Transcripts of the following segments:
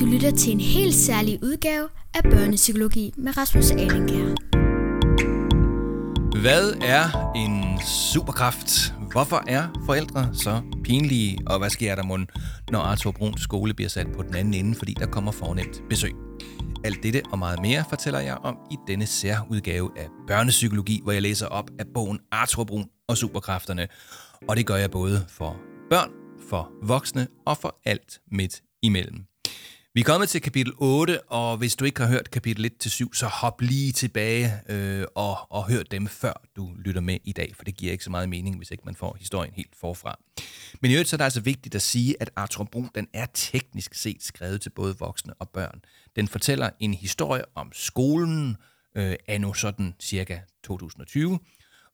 Du lytter til en helt særlig udgave af Børnepsykologi med Rasmus Alenkær. Hvad er en superkraft? Hvorfor er forældre så pinlige? Og hvad sker der mund, når Arthur Bruns skole bliver sat på den anden ende, fordi der kommer fornemt besøg? Alt dette og meget mere fortæller jeg om i denne særudgave af Børnepsykologi, hvor jeg læser op af bogen Arthur Brun og superkræfterne. Og det gør jeg både for børn, for voksne og for alt midt imellem. Vi er kommet til kapitel 8, og hvis du ikke har hørt kapitel 1-7, så hop lige tilbage øh, og, og hør dem, før du lytter med i dag, for det giver ikke så meget mening, hvis ikke man får historien helt forfra. Men i øvrigt så er det altså vigtigt at sige, at Arthur Brun den er teknisk set skrevet til både voksne og børn. Den fortæller en historie om skolen, øh, anno sådan cirka 2020.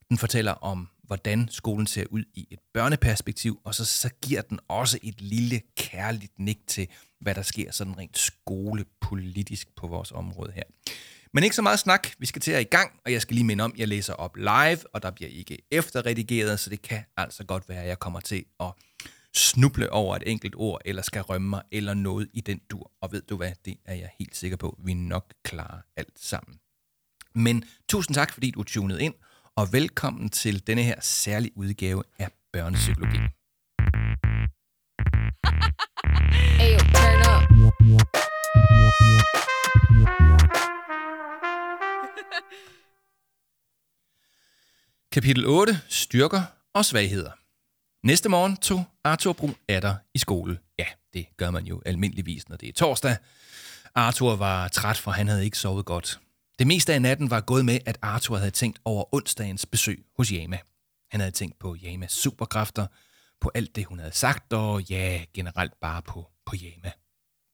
Den fortæller om hvordan skolen ser ud i et børneperspektiv, og så, så giver den også et lille kærligt nik til, hvad der sker sådan rent skolepolitisk på vores område her. Men ikke så meget snak, vi skal til at i gang, og jeg skal lige minde om, at jeg læser op live, og der bliver ikke efterredigeret, så det kan altså godt være, at jeg kommer til at snuble over et enkelt ord, eller skal rømme mig, eller noget i den dur. Og ved du hvad, det er jeg helt sikker på, vi nok klarer alt sammen. Men tusind tak, fordi du tunede ind, og velkommen til denne her særlige udgave af Børnepsykologi. Ayo, turn up. Kapitel 8. Styrker og svagheder. Næste morgen tog Arthur Brun atter i skole. Ja, det gør man jo almindeligvis, når det er torsdag. Arthur var træt, for han havde ikke sovet godt. Det meste af natten var gået med, at Arthur havde tænkt over onsdagens besøg hos Yama. Han havde tænkt på Yamas superkræfter, på alt det, hun havde sagt, og ja, generelt bare på, på Yama.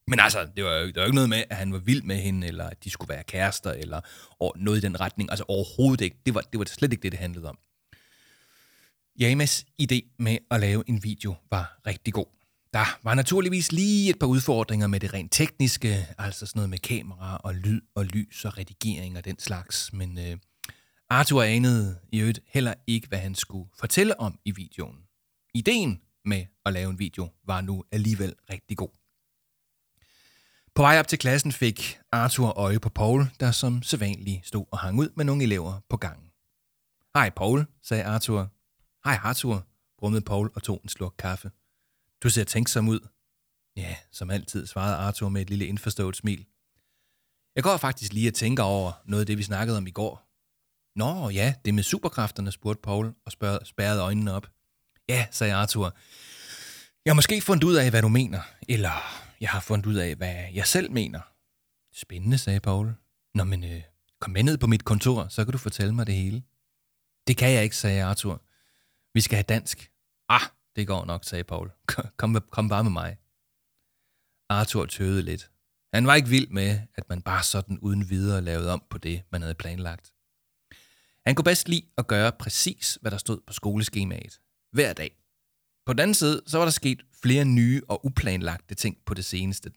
Men altså, det var, jo, det var jo ikke noget med, at han var vild med hende, eller at de skulle være kærester, eller noget i den retning. Altså overhovedet ikke. Det var, det var slet ikke det, det handlede om. Yamas idé med at lave en video var rigtig god. Der var naturligvis lige et par udfordringer med det rent tekniske, altså sådan noget med kamera og lyd og lys og redigering og den slags, men øh, Arthur anede i øvrigt heller ikke, hvad han skulle fortælle om i videoen. Ideen med at lave en video var nu alligevel rigtig god. På vej op til klassen fik Arthur øje på Paul, der som sædvanligt stod og hang ud med nogle elever på gangen. Hej Paul, sagde Arthur. Hej Arthur, brummede Paul og tog en slurk kaffe. Du ser tænksom ud. Ja, som altid, svarede Arthur med et lille indforstået smil. Jeg går faktisk lige og tænker over noget af det, vi snakkede om i går. Nå ja, det med superkræfterne, spurgte Paul og spørg, spærrede øjnene op. Ja, sagde Arthur. Jeg har måske fundet ud af, hvad du mener, eller jeg har fundet ud af, hvad jeg selv mener. Spændende, sagde Paul. Nå, men øh, kom med ned på mit kontor, så kan du fortælle mig det hele. Det kan jeg ikke, sagde Arthur. Vi skal have dansk. Ah, det går nok, sagde Paul. Kom, kom bare med mig. Arthur tøvede lidt. Han var ikke vild med, at man bare sådan uden videre lavede om på det, man havde planlagt. Han kunne bedst lide at gøre præcis, hvad der stod på skoleskemaet. Hver dag. På den anden side, så var der sket flere nye og uplanlagte ting på det seneste.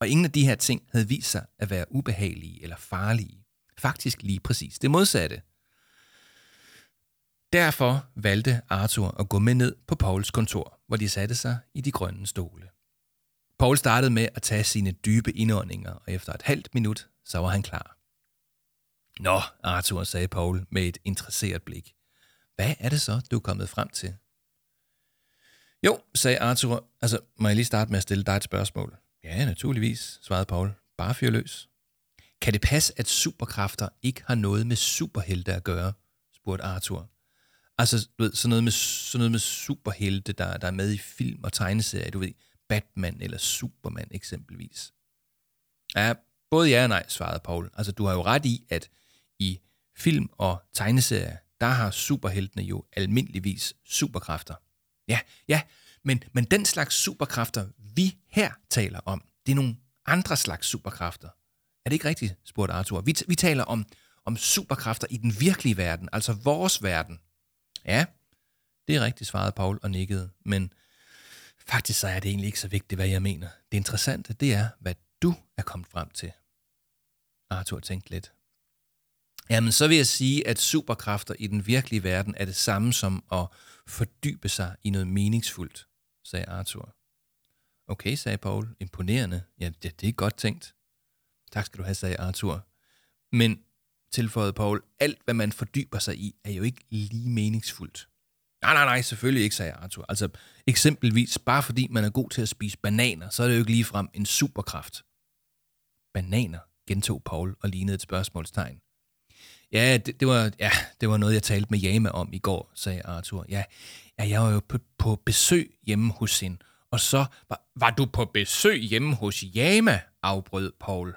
Og ingen af de her ting havde vist sig at være ubehagelige eller farlige. Faktisk lige præcis det modsatte – Derfor valgte Arthur at gå med ned på Pauls kontor, hvor de satte sig i de grønne stole. Paul startede med at tage sine dybe indåndinger, og efter et halvt minut, så var han klar. Nå, Arthur, sagde Paul med et interesseret blik. Hvad er det så, du er kommet frem til? Jo, sagde Arthur. Altså, må jeg lige starte med at stille dig et spørgsmål? Ja, naturligvis, svarede Paul. Bare fyr løs. Kan det passe, at superkræfter ikke har noget med superhelte at gøre? spurgte Arthur. Altså, du ved, sådan noget med, sådan noget med superhelte, der, der er med i film og tegneserier, du ved, Batman eller Superman eksempelvis. Ja, både ja og nej, svarede Paul. Altså, du har jo ret i, at i film og tegneserier, der har superheltene jo almindeligvis superkræfter. Ja, ja, men, men den slags superkræfter, vi her taler om, det er nogle andre slags superkræfter. Er det ikke rigtigt, spurgte Arthur. Vi, vi taler om, om superkræfter i den virkelige verden, altså vores verden. Ja, det er rigtigt, svarede Paul og nikkede, men faktisk så er det egentlig ikke så vigtigt, hvad jeg mener. Det interessante, det er, hvad du er kommet frem til. Arthur tænkte lidt. Jamen, så vil jeg sige, at superkræfter i den virkelige verden er det samme som at fordybe sig i noget meningsfuldt, sagde Arthur. Okay, sagde Paul. Imponerende. Ja, det, det er godt tænkt. Tak skal du have, sagde Arthur. Men, tilføjede Paul, alt hvad man fordyber sig i, er jo ikke lige meningsfuldt. Nej, nej, nej, selvfølgelig ikke, sagde Arthur. Altså, eksempelvis, bare fordi man er god til at spise bananer, så er det jo ikke ligefrem en superkraft. Bananer, gentog Paul og lignede et spørgsmålstegn. Ja, det, det, var, ja, det var noget, jeg talte med Jama om i går, sagde Arthur. Ja, ja jeg var jo på, på besøg hjemme hos hende, og så var, var du på besøg hjemme hos Jama, afbrød Paul.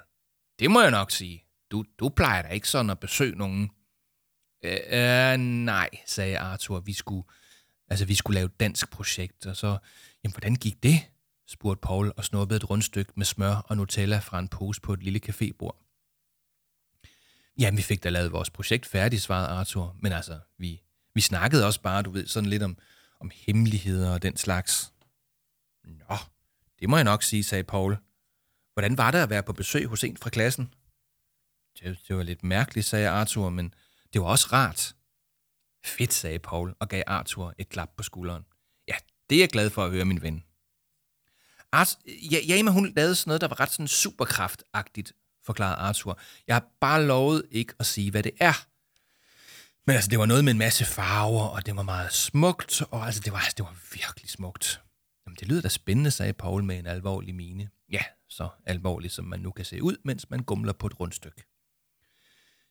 Det må jeg nok sige. Du, du plejer da ikke sådan at besøge nogen. Øh, øh, nej, sagde Arthur. Vi skulle, altså, vi skulle lave et dansk projekt, og så... Jamen, hvordan gik det? spurgte Paul og snuppede et rundstykke med smør og Nutella fra en pose på et lille cafébord. Jamen, vi fik da lavet vores projekt færdigt, svarede Arthur. Men altså, vi, vi snakkede også bare, du ved, sådan lidt om, om hemmeligheder og den slags. Nå, det må jeg nok sige, sagde Paul. Hvordan var det at være på besøg hos en fra klassen? Det, det var lidt mærkeligt, sagde Arthur, men det var også rart. Fedt, sagde Paul og gav Arthur et klap på skulderen. Ja, det er jeg glad for at høre, min ven. Art, ja, Jama, hun lavede sådan noget, der var ret sådan superkraftagtigt, forklarede Arthur. Jeg har bare lovet ikke at sige, hvad det er. Men altså, det var noget med en masse farver, og det var meget smukt, og altså, det var, altså, det var virkelig smukt. Jamen, det lyder da spændende, sagde Paul med en alvorlig mine. Ja, så alvorlig, som man nu kan se ud, mens man gumler på et rundstykke.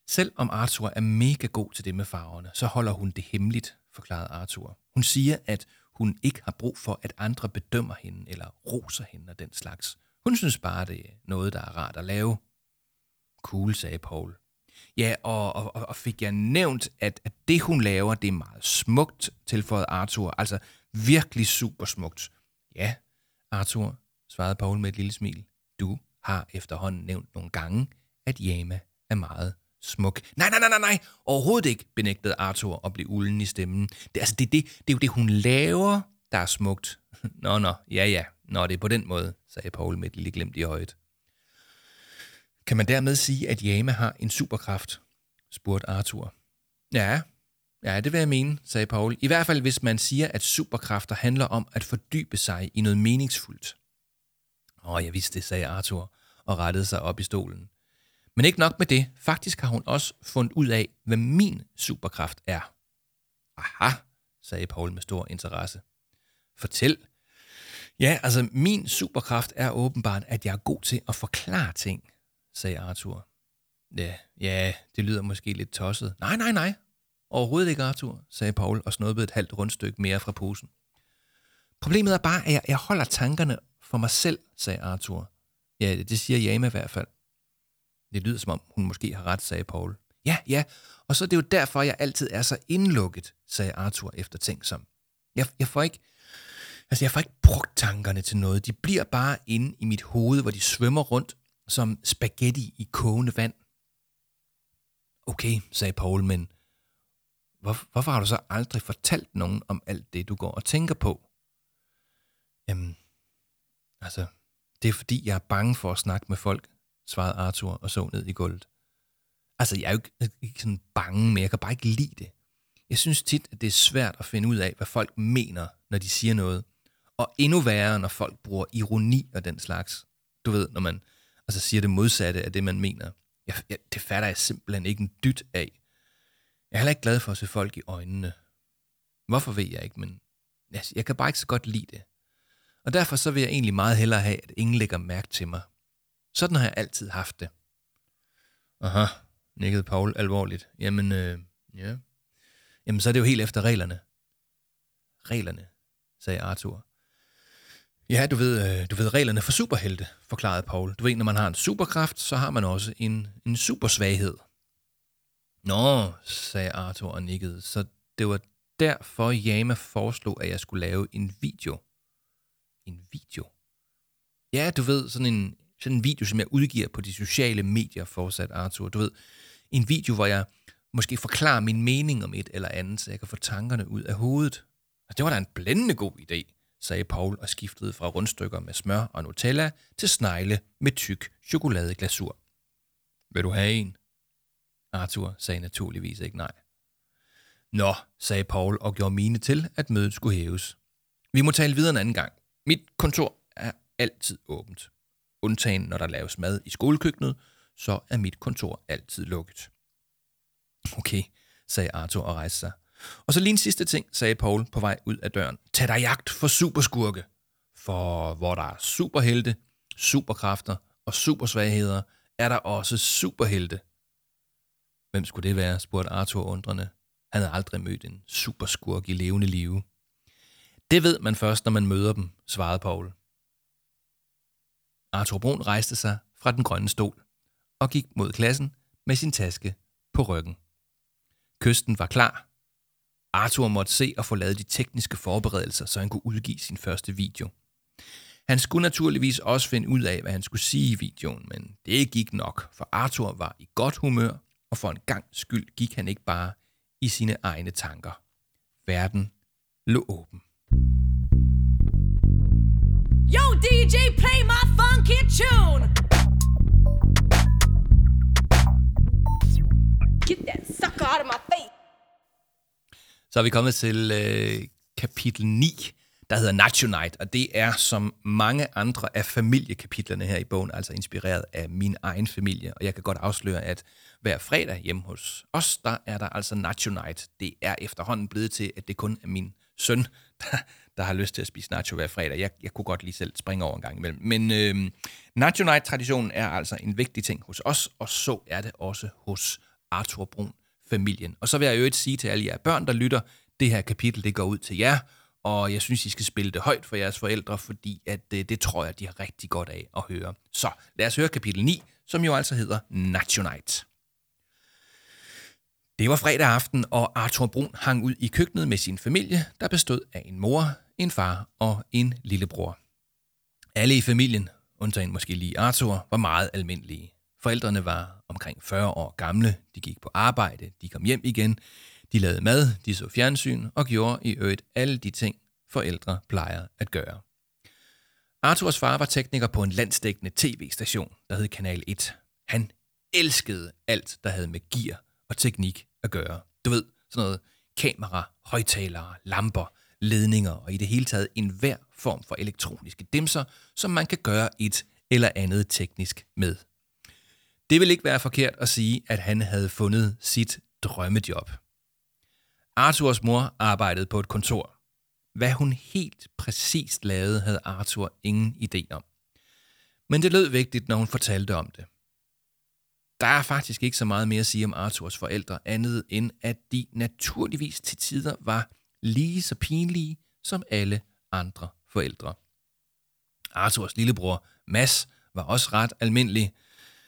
Selvom Arthur er mega god til det med farverne, så holder hun det hemmeligt, forklarede Arthur. Hun siger, at hun ikke har brug for, at andre bedømmer hende eller roser hende og den slags. Hun synes bare, det er noget, der er rart at lave. Cool, sagde Paul. Ja, og, og, og fik jeg nævnt, at, at det, hun laver, det er meget smukt, tilføjede Arthur. Altså virkelig super smukt. Ja, Arthur, svarede Paul med et lille smil. Du har efterhånden nævnt nogle gange, at Jama er meget smuk. Nej, nej, nej, nej, nej, overhovedet ikke, benægtede Arthur og blev ulden i stemmen. Det, altså, det, det, det er jo det, hun laver, der er smukt. Nå, nå, ja, ja, nå, det er på den måde, sagde Paul med et lille glemt i øjet. Kan man dermed sige, at Jama har en superkraft? spurgte Arthur. Ja, ja, det vil jeg mene, sagde Paul. I hvert fald, hvis man siger, at superkræfter handler om at fordybe sig i noget meningsfuldt. Åh, oh, jeg vidste det, sagde Arthur og rettede sig op i stolen. Men ikke nok med det. Faktisk har hun også fundet ud af, hvad min superkraft er. Aha, sagde Paul med stor interesse. Fortæl. Ja, altså min superkraft er åbenbart, at jeg er god til at forklare ting, sagde Arthur. Ja, ja, det lyder måske lidt tosset. Nej, nej, nej. Overhovedet ikke, Arthur, sagde Paul og snuppede et halvt rundstykke mere fra posen. Problemet er bare, at jeg, jeg holder tankerne for mig selv, sagde Arthur. Ja, det siger Jama i hvert fald. Det lyder som om, hun måske har ret, sagde Paul. Ja, ja, og så er det jo derfor, jeg altid er så indlukket, sagde Arthur efter ting som. Jeg, jeg får ikke, altså jeg får ikke brugt tankerne til noget. De bliver bare inde i mit hoved, hvor de svømmer rundt som spaghetti i kogende vand. Okay, sagde Paul, men hvor, hvorfor har du så aldrig fortalt nogen om alt det, du går og tænker på? Jamen, altså, det er fordi, jeg er bange for at snakke med folk, svarede Arthur og så ned i gulvet. Altså, jeg er jo ikke, ikke sådan bange, men jeg kan bare ikke lide det. Jeg synes tit, at det er svært at finde ud af, hvad folk mener, når de siger noget. Og endnu værre, når folk bruger ironi og den slags. Du ved, når man altså siger det modsatte af det, man mener. Jeg, jeg, det fatter jeg simpelthen ikke en dyt af. Jeg er heller ikke glad for at se folk i øjnene. Hvorfor ved jeg ikke, men altså, jeg kan bare ikke så godt lide det. Og derfor så vil jeg egentlig meget hellere have, at ingen lægger mærke til mig. Sådan har jeg altid haft det. Aha, nikkede Paul alvorligt. Jamen, øh, ja. Jamen, så er det jo helt efter reglerne. Reglerne, sagde Arthur. Ja, du ved, øh, du ved reglerne for superhelte, forklarede Paul. Du ved, når man har en superkraft, så har man også en, en supersvaghed. Nå, sagde Arthur og nikkede, så det var derfor Yama foreslog, at jeg skulle lave en video. En video? Ja, du ved, sådan en, sådan en video, som jeg udgiver på de sociale medier, fortsat Arthur. Du ved, en video, hvor jeg måske forklarer min mening om et eller andet, så jeg kan få tankerne ud af hovedet. Og det var da en blændende god idé sagde Paul og skiftede fra rundstykker med smør og Nutella til snegle med tyk chokoladeglasur. Vil du have en? Arthur sagde naturligvis ikke nej. Nå, sagde Paul og gjorde mine til, at mødet skulle hæves. Vi må tale videre en anden gang. Mit kontor er altid åbent. Undtagen når der laves mad i skolekøkkenet, så er mit kontor altid lukket. Okay, sagde Arthur og rejste sig. Og så lige en sidste ting, sagde Paul på vej ud af døren. Tag dig jagt for superskurke. For hvor der er superhelte, superkræfter og supersvagheder, er der også superhelte. Hvem skulle det være, spurgte Arthur undrende. Han havde aldrig mødt en superskurk i levende live. Det ved man først, når man møder dem, svarede Paul. Arthur Brun rejste sig fra den grønne stol og gik mod klassen med sin taske på ryggen. Kysten var klar. Arthur måtte se og få lavet de tekniske forberedelser, så han kunne udgive sin første video. Han skulle naturligvis også finde ud af, hvad han skulle sige i videoen, men det gik nok, for Arthur var i godt humør, og for en gang skyld gik han ikke bare i sine egne tanker. Verden lå åben. Yo, DJ, play my funky tune. Get that sucker out of my face. Så er vi kommet til øh, kapitel 9, der hedder Nacho Night, og det er som mange andre af familiekapitlerne her i bogen, altså inspireret af min egen familie. Og jeg kan godt afsløre, at hver fredag hjemme hos os, der er der altså Nacho Night. Det er efterhånden blevet til, at det kun er min søn, der, der har lyst til at spise nacho hver fredag. Jeg, jeg kunne godt lige selv springe over en gang imellem. Men øh, Nacho Night-traditionen er altså en vigtig ting hos os, og så er det også hos Arthur Brun familien. Og så vil jeg jo sige til alle jer børn, der lytter, det her kapitel, det går ud til jer, og jeg synes, I skal spille det højt for jeres forældre, fordi at det, det tror jeg, de har rigtig godt af at høre. Så lad os høre kapitel 9, som jo altså hedder Nacho Night. Det var fredag aften, og Arthur Brun hang ud i køkkenet med sin familie, der bestod af en mor, en far og en lillebror. Alle i familien, undtagen måske lige Arthur, var meget almindelige. Forældrene var omkring 40 år gamle, de gik på arbejde, de kom hjem igen, de lavede mad, de så fjernsyn og gjorde i øvrigt alle de ting, forældre plejer at gøre. Arthurs far var tekniker på en landsdækkende tv-station, der hed Kanal 1. Han elskede alt, der havde med gear og teknik at gøre. Du ved, sådan noget kamera, højtalere, lamper, ledninger og i det hele taget enhver form for elektroniske dimser, som man kan gøre et eller andet teknisk med. Det vil ikke være forkert at sige, at han havde fundet sit drømmejob. Arthurs mor arbejdede på et kontor. Hvad hun helt præcist lavede, havde Arthur ingen idé om. Men det lød vigtigt, når hun fortalte om det. Der er faktisk ikke så meget mere at sige om Arthurs forældre, andet end at de naturligvis til tider var lige så pinlige som alle andre forældre. Arthurs lillebror, Mads, var også ret almindelig.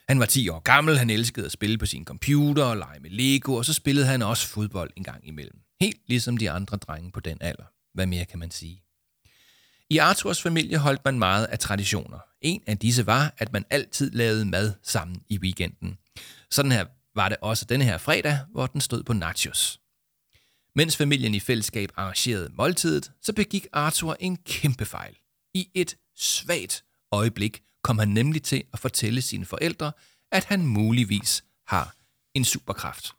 Han var 10 år gammel, han elskede at spille på sin computer og lege med Lego, og så spillede han også fodbold en gang imellem. Helt ligesom de andre drenge på den alder. Hvad mere kan man sige? I Arthurs familie holdt man meget af traditioner. En af disse var, at man altid lavede mad sammen i weekenden. Sådan her var det også denne her fredag, hvor den stod på nachos. Mens familien i fællesskab arrangerede måltidet, så begik Arthur en kæmpe fejl. I et svagt øjeblik kom han nemlig til at fortælle sine forældre, at han muligvis har en superkraft.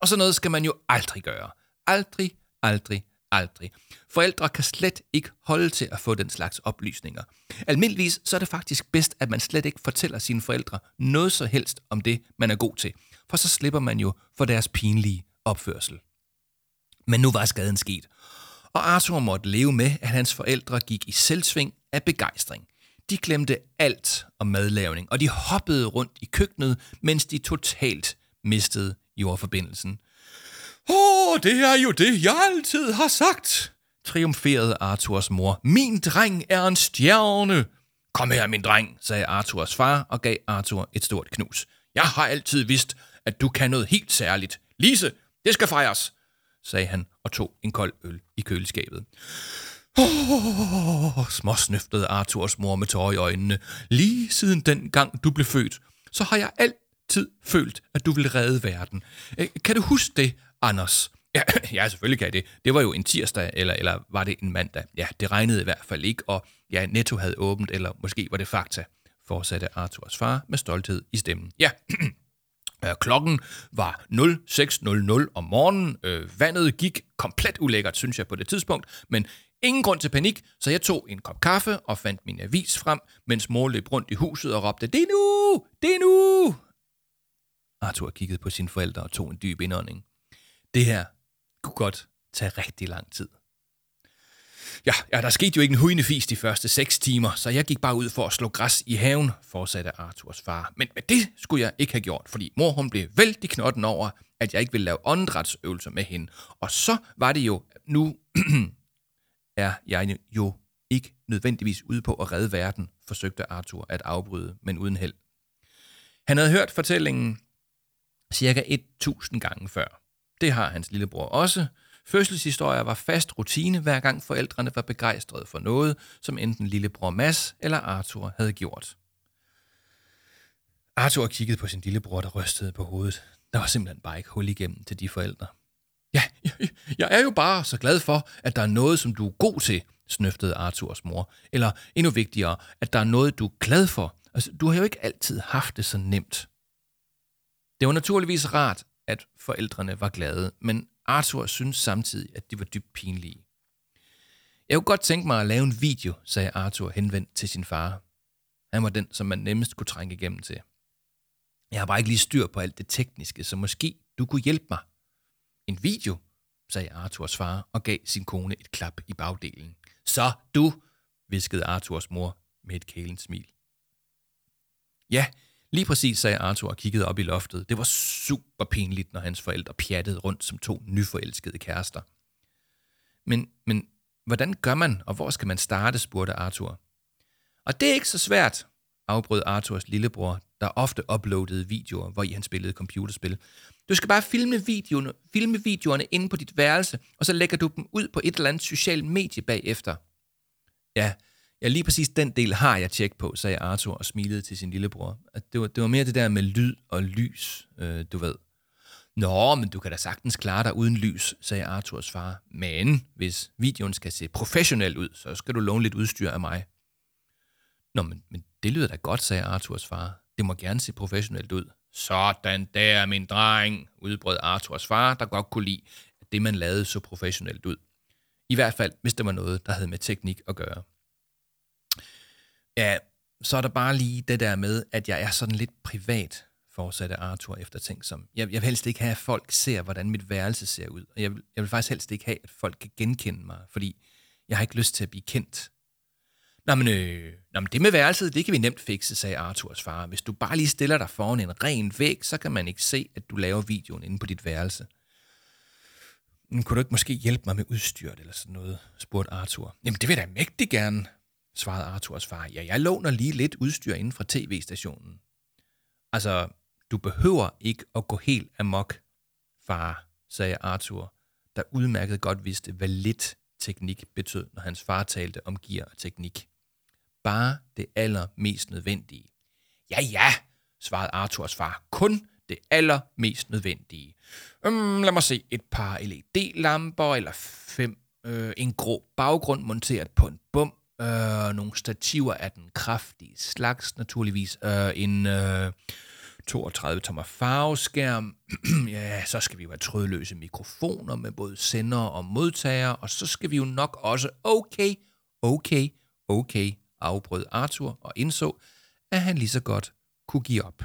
Og sådan noget skal man jo aldrig gøre. Aldrig, aldrig, aldrig. Forældre kan slet ikke holde til at få den slags oplysninger. Almindeligvis så er det faktisk bedst, at man slet ikke fortæller sine forældre noget så helst om det, man er god til. For så slipper man jo for deres pinlige opførsel. Men nu var skaden sket, og Arthur måtte leve med, at hans forældre gik i selvsving af begejstring. De glemte alt om madlavning, og de hoppede rundt i køkkenet, mens de totalt mistede jordforbindelsen. Åh, det er jo det, jeg altid har sagt, triumferede Arthurs mor. Min dreng er en stjerne. Kom her, min dreng, sagde Arthurs far og gav Arthur et stort knus. Jeg har altid vidst, at du kan noget helt særligt. Lise, det skal fejres, sagde han og tog en kold øl i køleskabet. Åh, småsnøftede Arthurs mor med tårer i øjnene. Lige siden den gang, du blev født, så har jeg altid følt, at du ville redde verden. Øh, kan du huske det, Anders? Ja, ja, selvfølgelig kan jeg det. Det var jo en tirsdag, eller, eller var det en mandag? Ja, det regnede i hvert fald ikke, og ja, Netto havde åbent, eller måske var det Fakta, fortsatte Arthurs far med stolthed i stemmen. Ja, Øh, klokken var 06.00 om morgenen. Øh, vandet gik komplet ulækkert, synes jeg, på det tidspunkt. Men ingen grund til panik, så jeg tog en kop kaffe og fandt min avis frem, mens mor løb rundt i huset og råbte, det er nu, det er nu. Arthur kiggede på sine forældre og tog en dyb indånding. Det her kunne godt tage rigtig lang tid. Ja, ja, der skete jo ikke en hujende fis de første seks timer, så jeg gik bare ud for at slå græs i haven, fortsatte Arthurs far. Men, men det skulle jeg ikke have gjort, fordi mor hun blev vældig knotten over, at jeg ikke ville lave åndedrætsøvelser med hende. Og så var det jo, nu er jeg jo ikke nødvendigvis ude på at redde verden, forsøgte Arthur at afbryde, men uden held. Han havde hørt fortællingen cirka 1000 gange før. Det har hans lillebror også. Fødselshistorier var fast rutine, hver gang forældrene var begejstrede for noget, som enten lillebror Mads eller Arthur havde gjort. Arthur kiggede på sin lillebror, der rystede på hovedet. Der var simpelthen bare ikke hul igennem til de forældre. Ja, jeg er jo bare så glad for, at der er noget, som du er god til, snøftede Arthurs mor. Eller endnu vigtigere, at der er noget, du er glad for. Altså, du har jo ikke altid haft det så nemt. Det var naturligvis rart, at forældrene var glade, men Arthur syntes samtidig, at de var dybt pinlige. Jeg kunne godt tænke mig at lave en video, sagde Arthur henvendt til sin far. Han var den, som man nemmest kunne trænge igennem til. Jeg har bare ikke lige styr på alt det tekniske, så måske du kunne hjælpe mig. En video, sagde Arthurs far og gav sin kone et klap i bagdelen. Så du, viskede Arthurs mor med et kælens smil. Ja, lige præcis, sagde Arthur og kiggede op i loftet. Det var super pinligt, når hans forældre pjattede rundt som to nyforelskede kærester. Men, men hvordan gør man, og hvor skal man starte, spurgte Arthur. Og det er ikke så svært, afbrød Arthurs lillebror, der ofte uploadede videoer, hvor i han spillede computerspil. Du skal bare filme videoerne, filme videoerne inde på dit værelse, og så lægger du dem ud på et eller andet socialt medie bagefter. Ja, ja, lige præcis den del har jeg tjek på, sagde Arthur og smilede til sin lillebror. At det, var, det var mere det der med lyd og lys, øh, du ved. Nå, men du kan da sagtens klare dig uden lys, sagde Arthurs far. Men hvis videoen skal se professionel ud, så skal du låne lidt udstyr af mig. Nå, men, men det lyder da godt, sagde Arthurs far. Det må gerne se professionelt ud. Sådan der, min dreng, udbrød Arthurs far, der godt kunne lide, at det, man lavede, så professionelt ud. I hvert fald, hvis det var noget, der havde med teknik at gøre. Ja, så er der bare lige det der med, at jeg er sådan lidt privat, fortsatte Arthur efter som. Jeg, jeg vil helst ikke have, at folk ser, hvordan mit værelse ser ud. Og jeg vil, jeg vil faktisk helst ikke have, at folk kan genkende mig, fordi jeg har ikke lyst til at blive kendt. Nå, men, øh, nå, men det med værelset, det kan vi nemt fikse, sagde Arthurs far. Hvis du bare lige stiller dig foran en ren væg, så kan man ikke se, at du laver videoen inde på dit værelse. Hm, kunne du ikke måske hjælpe mig med udstyret eller sådan noget, spurgte Arthur. Jamen, det vil jeg da mægtig gerne, svarede Arthurs far. Ja, jeg låner lige lidt udstyr inden fra tv-stationen. Altså, du behøver ikke at gå helt amok, far, sagde Arthur, der udmærket godt vidste, hvad lidt teknik betød, når hans far talte om gear og teknik bare det allermest nødvendige. Ja, ja, svarede Arthurs far. Kun det allermest nødvendige. Um, lad mig se. Et par LED-lamper eller fem. Øh, en grå baggrund monteret på en bum. Øh, nogle stativer af den kraftige slags, naturligvis. Øh, en øh, 32-tommer farveskærm. ja, så skal vi jo have trådløse mikrofoner med både sender og modtager. Og så skal vi jo nok også, okay, okay, okay, afbrød Arthur og indså, at han lige så godt kunne give op.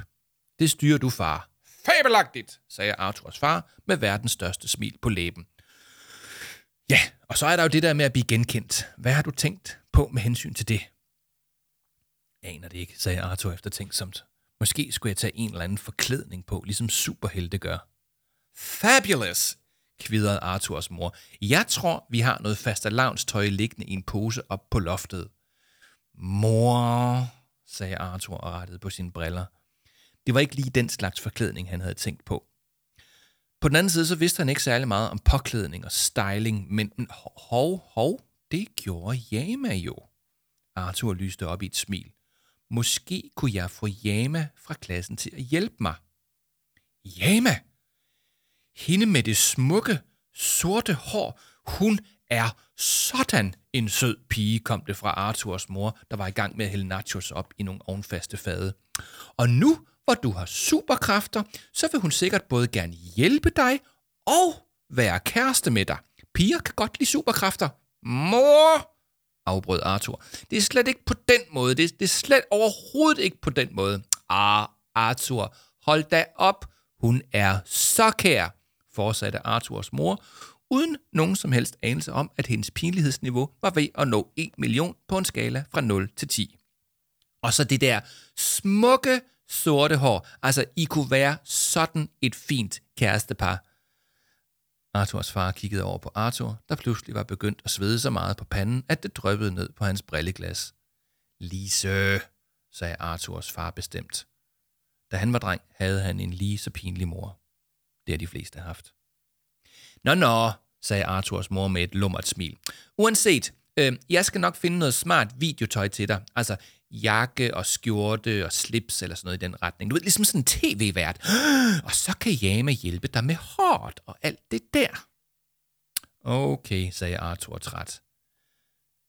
Det styrer du, far. Fabelagtigt, sagde Arthurs far med verdens største smil på læben. Ja, og så er der jo det der med at blive genkendt. Hvad har du tænkt på med hensyn til det? Aner det ikke, sagde Arthur eftertænksomt. Måske skulle jeg tage en eller anden forklædning på, ligesom superhelte gør. Fabulous, kvidrede Arthurs mor. Jeg tror, vi har noget fastelavnstøj liggende i en pose op på loftet. Mor, sagde Arthur og rettede på sine briller. Det var ikke lige den slags forklædning, han havde tænkt på. På den anden side, så vidste han ikke særlig meget om påklædning og styling, men hov, hov, det gjorde Yama jo. Arthur lyste op i et smil. Måske kunne jeg få Yama fra klassen til at hjælpe mig. Yama! Hende med det smukke, sorte hår, hun er sådan en sød pige, kom det fra Arthurs mor, der var i gang med at hælde nachos op i nogle ovenfaste fade. Og nu, og du har superkræfter, så vil hun sikkert både gerne hjælpe dig og være kæreste med dig. Piger kan godt lide superkræfter, Mor, afbrød Arthur. Det er slet ikke på den måde. Det er, det er slet overhovedet ikke på den måde. Ah, Arthur, hold da op. Hun er så kær, fortsatte Arthurs mor, uden nogen som helst anelse om, at hendes pinlighedsniveau var ved at nå 1 million på en skala fra 0 til 10. Og så det der smukke sorte hår. Altså, I kunne være sådan et fint kærestepar. Arthurs far kiggede over på Arthur, der pludselig var begyndt at svede så meget på panden, at det drøbbede ned på hans brilleglas. Lise, sagde Arthurs far bestemt. Da han var dreng, havde han en lige så pinlig mor. Det har de fleste haft. Nå, nå, sagde Arthurs mor med et lummert smil. Uanset, øh, jeg skal nok finde noget smart videotøj til dig. Altså jakke og skjorte og slips eller sådan noget i den retning. Du ved, ligesom sådan en tv-vært. Og så kan Yama hjælpe dig med hårdt og alt det der. Okay, sagde Arthur træt.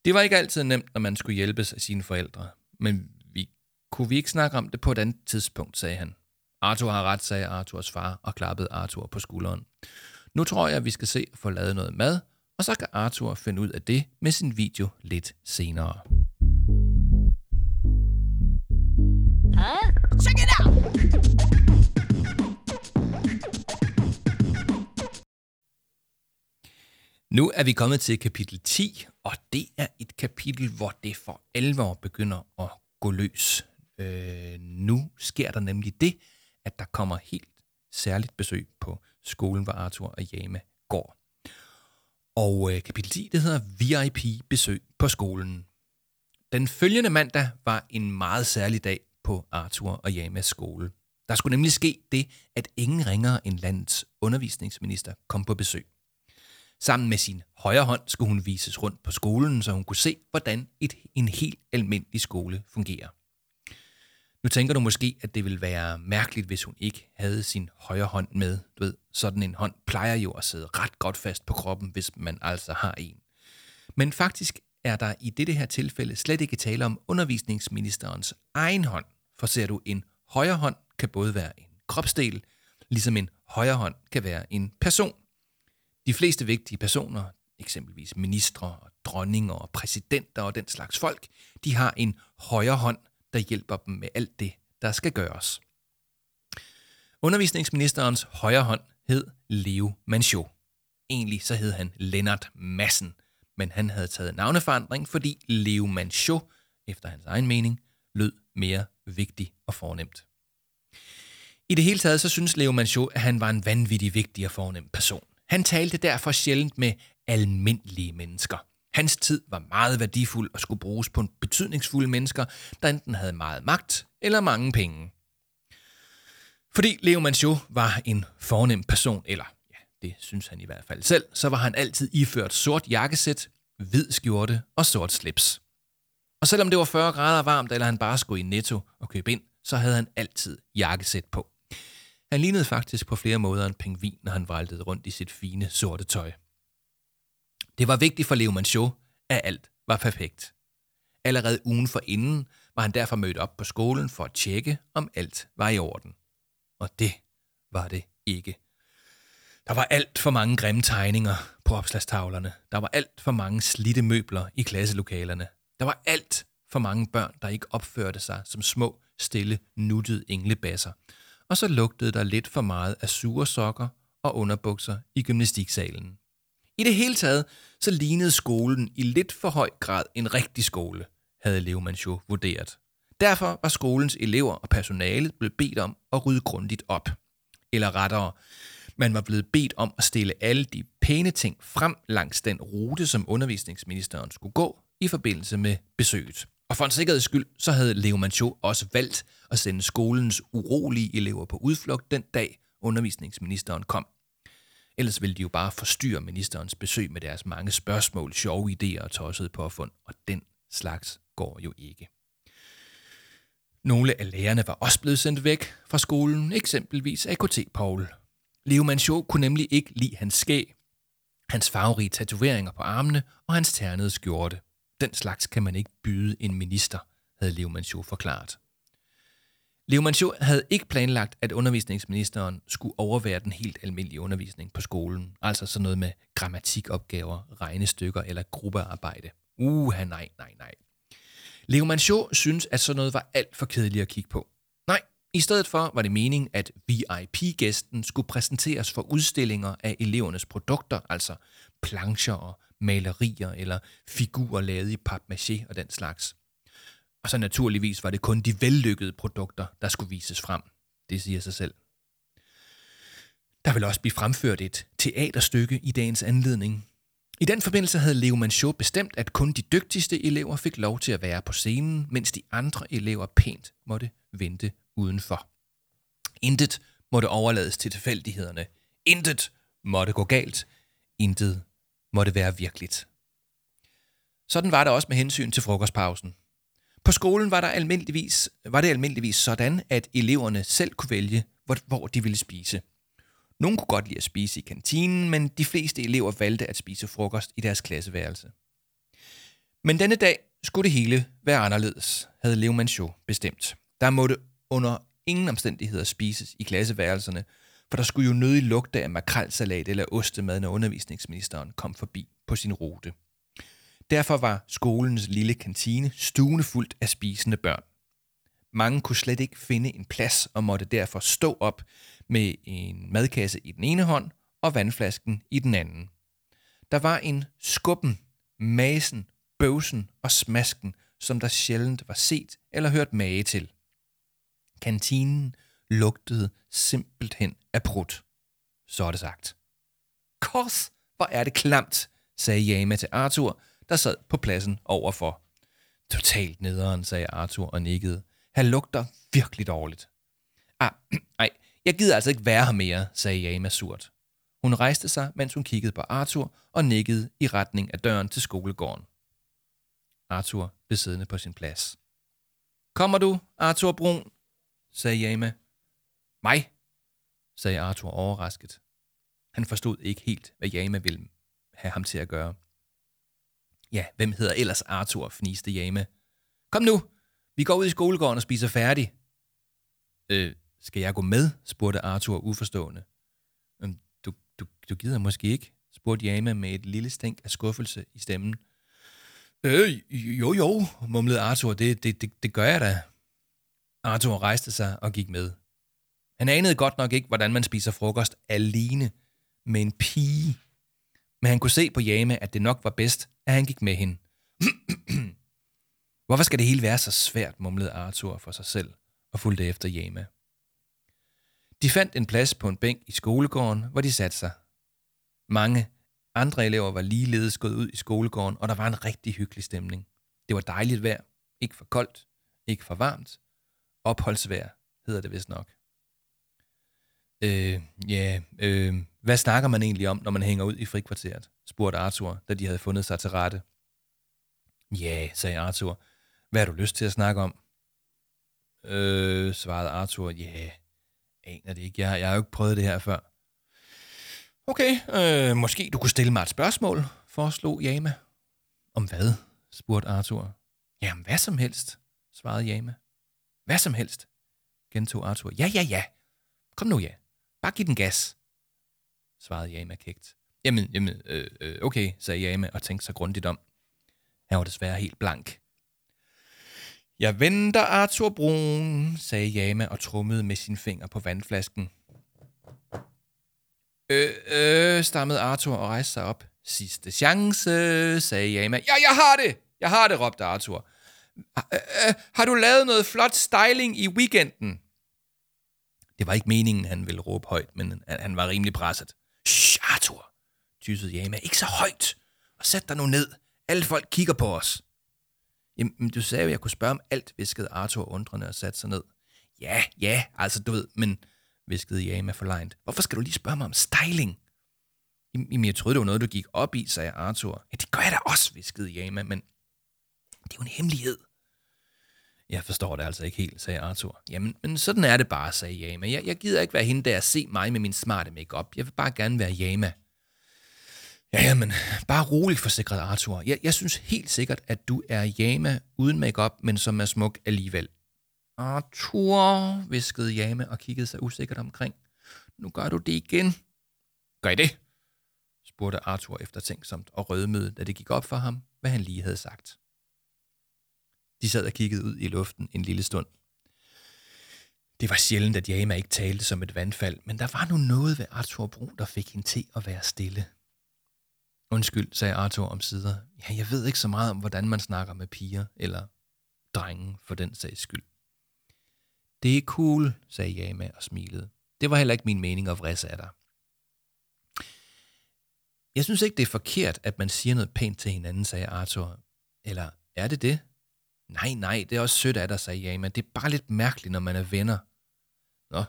Det var ikke altid nemt, når man skulle hjælpes af sine forældre. Men vi, kunne vi ikke snakke om det på et andet tidspunkt, sagde han. Arthur har ret, sagde Arthurs far og klappede Arthur på skulderen. Nu tror jeg, vi skal se at få lavet noget mad, og så kan Arthur finde ud af det med sin video lidt senere. Check it out. Nu er vi kommet til kapitel 10, og det er et kapitel, hvor det for alvor begynder at gå løs. Øh, nu sker der nemlig det, at der kommer helt særligt besøg på skolen, hvor Arthur og Jama går. Og øh, kapitel 10, det hedder VIP-besøg på skolen. Den følgende mandag var en meget særlig dag på Arthur og Jamas skole. Der skulle nemlig ske det, at ingen ringere end landets undervisningsminister kom på besøg. Sammen med sin højre hånd skulle hun vises rundt på skolen, så hun kunne se, hvordan et, en helt almindelig skole fungerer. Nu tænker du måske, at det ville være mærkeligt, hvis hun ikke havde sin højre hånd med. Du ved, sådan en hånd plejer jo at sidde ret godt fast på kroppen, hvis man altså har en. Men faktisk er der i dette her tilfælde slet ikke tale om undervisningsministerens egen hånd. For ser du, en højre hånd kan både være en kropsdel, ligesom en højre hånd kan være en person. De fleste vigtige personer, eksempelvis ministre, og dronninger og præsidenter og den slags folk, de har en højre hånd, der hjælper dem med alt det, der skal gøres. Undervisningsministerens højre hånd hed Leo Manchot. Egentlig så hed han Lennart Massen, men han havde taget navneforandring, fordi Leo Manchot, efter hans egen mening, lød mere vigtig og fornemt. I det hele taget så synes Leo Manchot, at han var en vanvittig vigtig og fornem person. Han talte derfor sjældent med almindelige mennesker. Hans tid var meget værdifuld og skulle bruges på betydningsfulde mennesker, der enten havde meget magt eller mange penge. Fordi Leo Manchot var en fornem person, eller det synes han i hvert fald selv, så var han altid iført sort jakkesæt, hvid skjorte og sort slips. Og selvom det var 40 grader varmt, eller han bare skulle i netto og købe ind, så havde han altid jakkesæt på. Han lignede faktisk på flere måder en pingvin, når han valtede rundt i sit fine sorte tøj. Det var vigtigt for Leo Manchot, at alt var perfekt. Allerede ugen for inden var han derfor mødt op på skolen for at tjekke, om alt var i orden. Og det var det ikke. Der var alt for mange grimme tegninger på opslagstavlerne. Der var alt for mange slitte møbler i klasselokalerne. Der var alt for mange børn, der ikke opførte sig som små, stille, nuttede englebasser. Og så lugtede der lidt for meget af sure sokker og underbukser i gymnastiksalen. I det hele taget, så lignede skolen i lidt for høj grad en rigtig skole, havde Leo vurderet. Derfor var skolens elever og personale blevet bedt om at rydde grundigt op. Eller rettere, man var blevet bedt om at stille alle de pæne ting frem langs den rute, som undervisningsministeren skulle gå i forbindelse med besøget. Og for en sikkerheds skyld, så havde Leo Manchot også valgt at sende skolens urolige elever på udflugt den dag, undervisningsministeren kom. Ellers ville de jo bare forstyrre ministerens besøg med deres mange spørgsmål, sjove idéer og tossede påfund, og den slags går jo ikke. Nogle af lærerne var også blevet sendt væk fra skolen, eksempelvis AKT Paul. Leo Manchot kunne nemlig ikke lide hans skæg, hans farverige tatoveringer på armene og hans ternede skjorte. Den slags kan man ikke byde en minister, havde Leo Manchot forklaret. Leo Manchot havde ikke planlagt, at undervisningsministeren skulle overvære den helt almindelige undervisning på skolen. Altså sådan noget med grammatikopgaver, regnestykker eller gruppearbejde. Uha, nej, nej, nej. Leo Manchot synes, at sådan noget var alt for kedeligt at kigge på. I stedet for var det meningen, at VIP-gæsten skulle præsenteres for udstillinger af elevernes produkter, altså plancher og malerier eller figurer lavet i papmaché og den slags. Og så naturligvis var det kun de vellykkede produkter, der skulle vises frem. Det siger sig selv. Der vil også blive fremført et teaterstykke i dagens anledning. I den forbindelse havde Leo Manchot bestemt, at kun de dygtigste elever fik lov til at være på scenen, mens de andre elever pænt måtte vente udenfor. Intet måtte overlades til tilfældighederne. Intet måtte gå galt. Intet måtte være virkeligt. Sådan var det også med hensyn til frokostpausen. På skolen var, der almindeligvis, var det almindeligvis sådan, at eleverne selv kunne vælge, hvor, hvor de ville spise. Nogle kunne godt lide at spise i kantinen, men de fleste elever valgte at spise frokost i deres klasseværelse. Men denne dag skulle det hele være anderledes, havde Leo Manchot bestemt. Der måtte under ingen omstændigheder spises i klasseværelserne, for der skulle jo nødig lugte af makrelsalat eller ostemad, når undervisningsministeren kom forbi på sin rute. Derfor var skolens lille kantine stuende fuldt af spisende børn. Mange kunne slet ikke finde en plads og måtte derfor stå op med en madkasse i den ene hånd og vandflasken i den anden. Der var en skubben, masen, bøvsen og smasken, som der sjældent var set eller hørt mage til. Kantinen lugtede simpelthen af prut. Så er det sagt. Kors, hvor er det klamt, sagde Jama til Arthur, der sad på pladsen overfor. Totalt nederen, sagde Arthur og nikkede. Han lugter virkelig dårligt. Ah, nej, jeg gider altså ikke være her mere, sagde Jama surt. Hun rejste sig, mens hun kiggede på Arthur og nikkede i retning af døren til skolegården. Arthur blev siddende på sin plads. Kommer du, Arthur Brun? Sagde Jame. Mig, sagde Arthur overrasket. Han forstod ikke helt, hvad Jame ville have ham til at gøre. Ja, hvem hedder ellers Arthur, fniste Jame. Kom nu, vi går ud i skolegården og spiser færdig. Øh, skal jeg gå med? spurgte Arthur uforstående. Øhm, du, du, du gider måske ikke, spurgte Jame med et lille stænk af skuffelse i stemmen. Øh, jo jo, mumlede Arthur, det, det, det, det gør jeg da. Arthur rejste sig og gik med. Han anede godt nok ikke, hvordan man spiser frokost alene med en pige. Men han kunne se på Jama, at det nok var bedst, at han gik med hende. Hvorfor skal det hele være så svært, mumlede Arthur for sig selv og fulgte efter Jama. De fandt en plads på en bænk i skolegården, hvor de satte sig. Mange andre elever var ligeledes gået ud i skolegården, og der var en rigtig hyggelig stemning. Det var dejligt vejr, ikke for koldt, ikke for varmt opholdsvær, hedder det vist nok. Øh, ja, øh, hvad snakker man egentlig om, når man hænger ud i frikvarteret? spurgte Arthur, da de havde fundet sig til rette. Ja, sagde Arthur. Hvad har du lyst til at snakke om? Øh, svarede Arthur. Ja, aner det ikke. Jeg, jeg har jo ikke prøvet det her før. Okay, øh, måske du kunne stille mig et spørgsmål, foreslog Jama. Om hvad? spurgte Arthur. Jamen, hvad som helst, svarede Jama. Hvad som helst, gentog Arthur. Ja, ja, ja. Kom nu, ja. Bare giv den gas, svarede Jama kægt. Jamen, jamen øh, øh, okay, sagde Jama og tænkte sig grundigt om. Han var desværre helt blank. Jeg venter Arthur Brun, sagde Jama og trummede med sin finger på vandflasken. Øh, øh, stammede Arthur og rejste sig op. Sidste chance, sagde Jama. Ja, jeg har det! Jeg har det, råbte Arthur. Har du lavet noget flot styling i weekenden? Det var ikke meningen, han ville råbe højt, men han var rimelig presset. Shh, Arthur, tyssede Jama. Ikke så højt. Og sæt dig nu ned. Alle folk kigger på os. Jamen, du sagde jo, at jeg kunne spørge om alt, viskede Arthur undrende og satte sig ned. Ja, ja, altså du ved, men, viskede Jama forlegnet. Hvorfor skal du lige spørge mig om styling? Jamen, jeg troede, det var noget, du gik op i, sagde Arthur. Ja, det gør jeg da også, viskede Jama, men det er jo en hemmelighed. Jeg forstår det altså ikke helt, sagde Arthur. Jamen, men sådan er det bare, sagde Yama. Jeg, jeg gider ikke være hende der at se mig med min smarte makeup. Jeg vil bare gerne være Yama. Ja, ja, men bare roligt, forsikrede Arthur. Jeg, jeg synes helt sikkert, at du er Yama uden makeup, men som er smuk alligevel. Arthur, viskede Jame og kiggede sig usikkert omkring. Nu gør du det igen. Gør I det? spurgte Arthur eftertænksomt og rødmødet, da det gik op for ham, hvad han lige havde sagt. De sad og kiggede ud i luften en lille stund. Det var sjældent, at Jama ikke talte som et vandfald, men der var nu noget ved Arthur Brun, der fik hende til at være stille. Undskyld, sagde Arthur om sider. Ja, jeg ved ikke så meget om, hvordan man snakker med piger, eller drenge for den sags skyld. Det er cool, sagde Jama og smilede. Det var heller ikke min mening at vrisse af dig. Jeg synes ikke, det er forkert, at man siger noget pænt til hinanden, sagde Arthur. Eller er det det? Nej, nej, det er også sødt af dig, sagde men Det er bare lidt mærkeligt, når man er venner. Nå,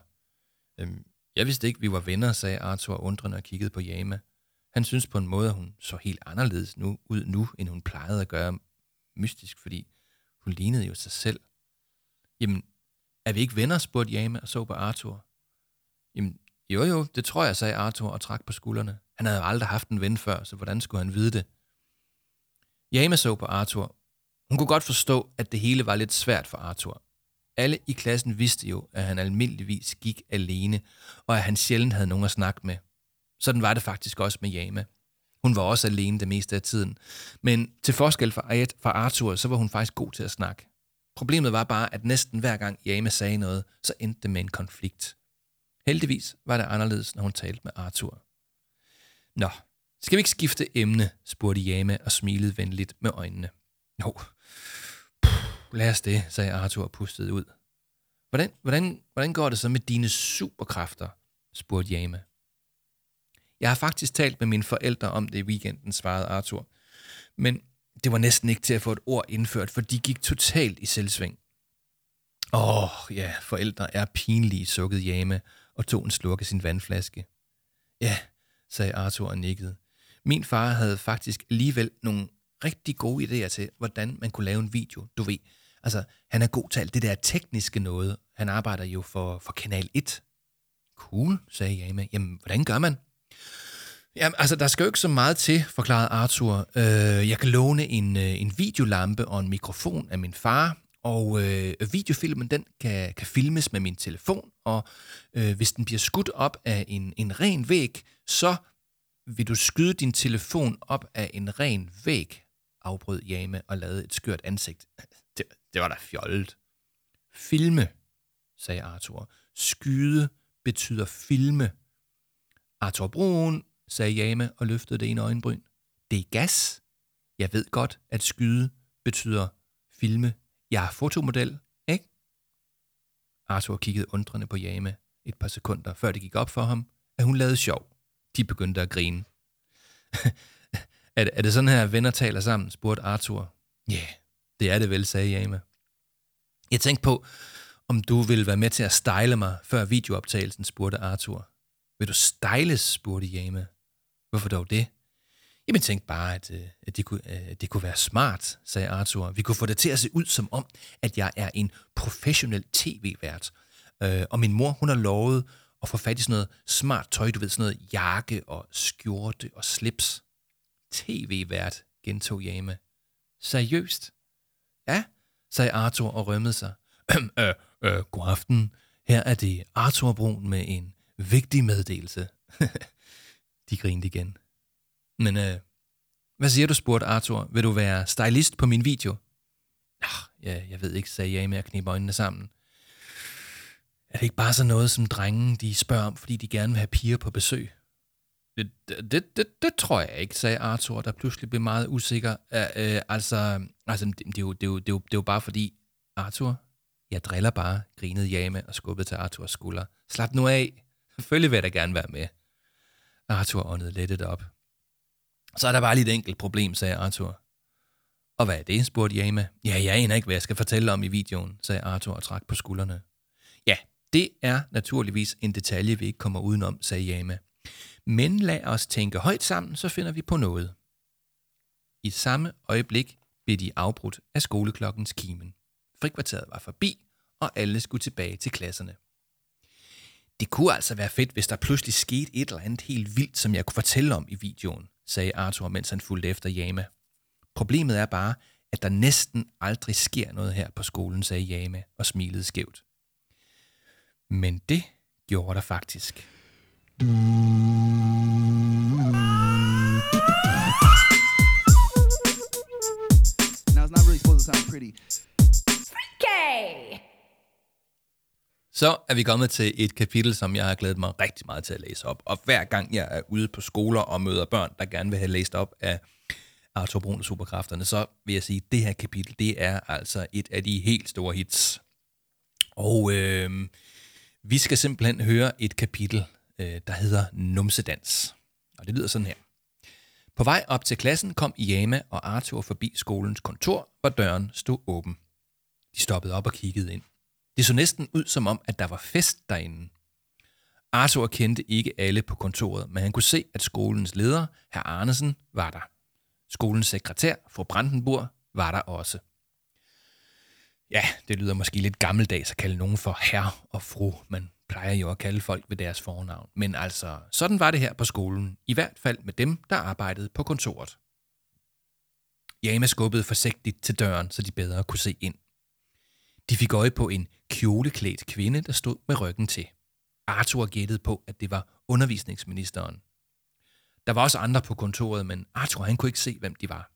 øhm, jeg vidste ikke, vi var venner, sagde Arthur undrende og kiggede på Jama. Han synes på en måde, at hun så helt anderledes nu, ud nu, end hun plejede at gøre mystisk, fordi hun lignede jo sig selv. Jamen, er vi ikke venner, spurgte Jama og så på Arthur. Jamen, jo jo, det tror jeg, sagde Arthur og trak på skuldrene. Han havde jo aldrig haft en ven før, så hvordan skulle han vide det? Jama så på Arthur. Hun kunne godt forstå, at det hele var lidt svært for Arthur. Alle i klassen vidste jo, at han almindeligvis gik alene, og at han sjældent havde nogen at snakke med. Sådan var det faktisk også med Jama. Hun var også alene det meste af tiden. Men til forskel fra Arthur, så var hun faktisk god til at snakke. Problemet var bare, at næsten hver gang Jama sagde noget, så endte det med en konflikt. Heldigvis var det anderledes, når hun talte med Arthur. Nå, skal vi ikke skifte emne, spurgte Jama og smilede venligt med øjnene. Jo, lad os det, sagde Arthur og pustede ud. Hvordan, hvordan, hvordan går det så med dine superkræfter? spurgte Jama. Jeg har faktisk talt med mine forældre om det i weekenden, svarede Arthur. Men det var næsten ikke til at få et ord indført, for de gik totalt i selvsving. Åh, oh, ja, forældre er pinlige, sukkede Jama og tog en slurk af sin vandflaske. Ja, sagde Arthur og nikkede. Min far havde faktisk alligevel nogle rigtig gode idéer til, hvordan man kunne lave en video. Du ved, altså, han er god til alt det der tekniske noget. Han arbejder jo for, for Kanal 1. Cool, sagde Jama. Jamen, hvordan gør man? Jamen, altså, der skal jo ikke så meget til, forklarede Arthur. Øh, jeg kan låne en, øh, en videolampe og en mikrofon af min far, og øh, videofilmen, den kan, kan filmes med min telefon, og øh, hvis den bliver skudt op af en, en ren væg, så vil du skyde din telefon op af en ren væg, afbrød Jame og lavede et skørt ansigt. Det, var da fjollet. Filme, sagde Arthur. Skyde betyder filme. Arthur Brun, sagde Jame og løftede det ene øjenbryn. Det er gas. Jeg ved godt, at skyde betyder filme. Jeg er fotomodel, ikke? Arthur kiggede undrende på Jame et par sekunder, før det gik op for ham, at hun lavede sjov. De begyndte at grine. er, det, er det sådan her, venner taler sammen, spurgte Arthur. Ja, yeah, det er det vel, sagde Jame. Jeg tænkte på, om du ville være med til at style mig før videooptagelsen, spurgte Arthur. Vil du styles, spurgte Jame. Hvorfor dog det? Jamen, tænkte bare, at, øh, at, det, kunne, øh, at det kunne være smart, sagde Arthur. Vi kunne få det til at se ud som om, at jeg er en professionel tv-vært. Øh, og min mor, hun har lovet at få fat i sådan noget smart tøj, du ved, sådan noget jakke og skjorte og slips. TV-vært, gentog Jame. Seriøst? Ja, sagde Arthur og rømmede sig. øh, øh, god aften. Her er det Arthur Brun med en vigtig meddelelse. De grinede igen. Men øh, hvad siger du, spurgte Arthur. Vil du være stylist på min video? Ja, jeg ved ikke, sagde jeg med at knippe øjnene sammen. Er det ikke bare sådan noget, som drengen de spørger om, fordi de gerne vil have piger på besøg? Det, det, det, det tror jeg ikke, sagde Arthur, der pludselig blev meget usikker. Æ, øh, altså, altså det, det, er jo, det, er jo, det, er jo, det er jo bare fordi, Arthur, jeg driller bare, grinede Jame og skubbede til Arthurs skulder. Slap nu af. Selvfølgelig vil jeg da gerne være med. Arthur åndede lettet op. Så er der bare lige et enkelt problem, sagde Arthur. Og hvad er det, spurgte Jama. Ja, jeg aner ikke, hvad jeg skal fortælle om i videoen, sagde Arthur og trak på skuldrene. Ja, det er naturligvis en detalje, vi ikke kommer udenom, sagde Jama. Men lad os tænke højt sammen, så finder vi på noget. I samme øjeblik blev de afbrudt af skoleklokkens kimen. Frikvarteret var forbi, og alle skulle tilbage til klasserne. Det kunne altså være fedt, hvis der pludselig skete et eller andet helt vildt, som jeg kunne fortælle om i videoen, sagde Arthur, mens han fulgte efter Yama. Problemet er bare, at der næsten aldrig sker noget her på skolen, sagde Yama og smilede skævt. Men det gjorde der faktisk. Now it's not really supposed sound pretty. Så er vi kommet til et kapitel, som jeg har glædet mig rigtig meget til at læse op. Og hver gang jeg er ude på skoler og møder børn, der gerne vil have læst op af Arthur Brun og Superkræfterne, så vil jeg sige, at det her kapitel, det er altså et af de helt store hits. Og øh, vi skal simpelthen høre et kapitel, øh, der hedder Numsedans. Og det lyder sådan her. På vej op til klassen kom Iama og Arthur forbi skolens kontor, hvor døren stod åben. De stoppede op og kiggede ind. Det så næsten ud som om, at der var fest derinde. Arthur kendte ikke alle på kontoret, men han kunne se, at skolens leder, herr Arnesen, var der. Skolens sekretær, fru Brandenburg, var der også. Ja, det lyder måske lidt gammeldags at kalde nogen for herr og fru. men plejer jo at kalde folk ved deres fornavn. Men altså, sådan var det her på skolen. I hvert fald med dem, der arbejdede på kontoret. Jama skubbede forsigtigt til døren, så de bedre kunne se ind. De fik øje på en kjoleklædt kvinde, der stod med ryggen til. Arthur gættede på, at det var undervisningsministeren. Der var også andre på kontoret, men Arthur han kunne ikke se, hvem de var.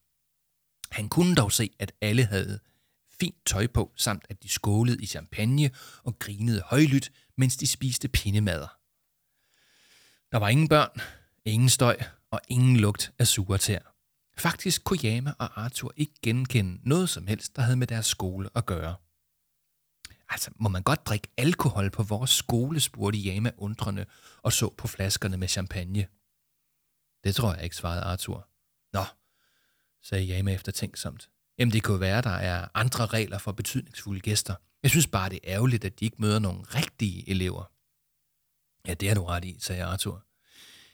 Han kunne dog se, at alle havde fint tøj på, samt at de skålede i champagne og grinede højlydt, mens de spiste pindemader. Der var ingen børn, ingen støj og ingen lugt af sure tær. Faktisk kunne Jama og Arthur ikke genkende noget som helst, der havde med deres skole at gøre. Altså, må man godt drikke alkohol på vores skole, spurgte Jama undrende og så på flaskerne med champagne. Det tror jeg ikke, svarede Arthur. Nå, sagde Jama eftertænksomt. Jamen, det kunne være, der er andre regler for betydningsfulde gæster. Jeg synes bare, det er ærgerligt, at de ikke møder nogle rigtige elever. Ja, det er du ret i, sagde Arthur.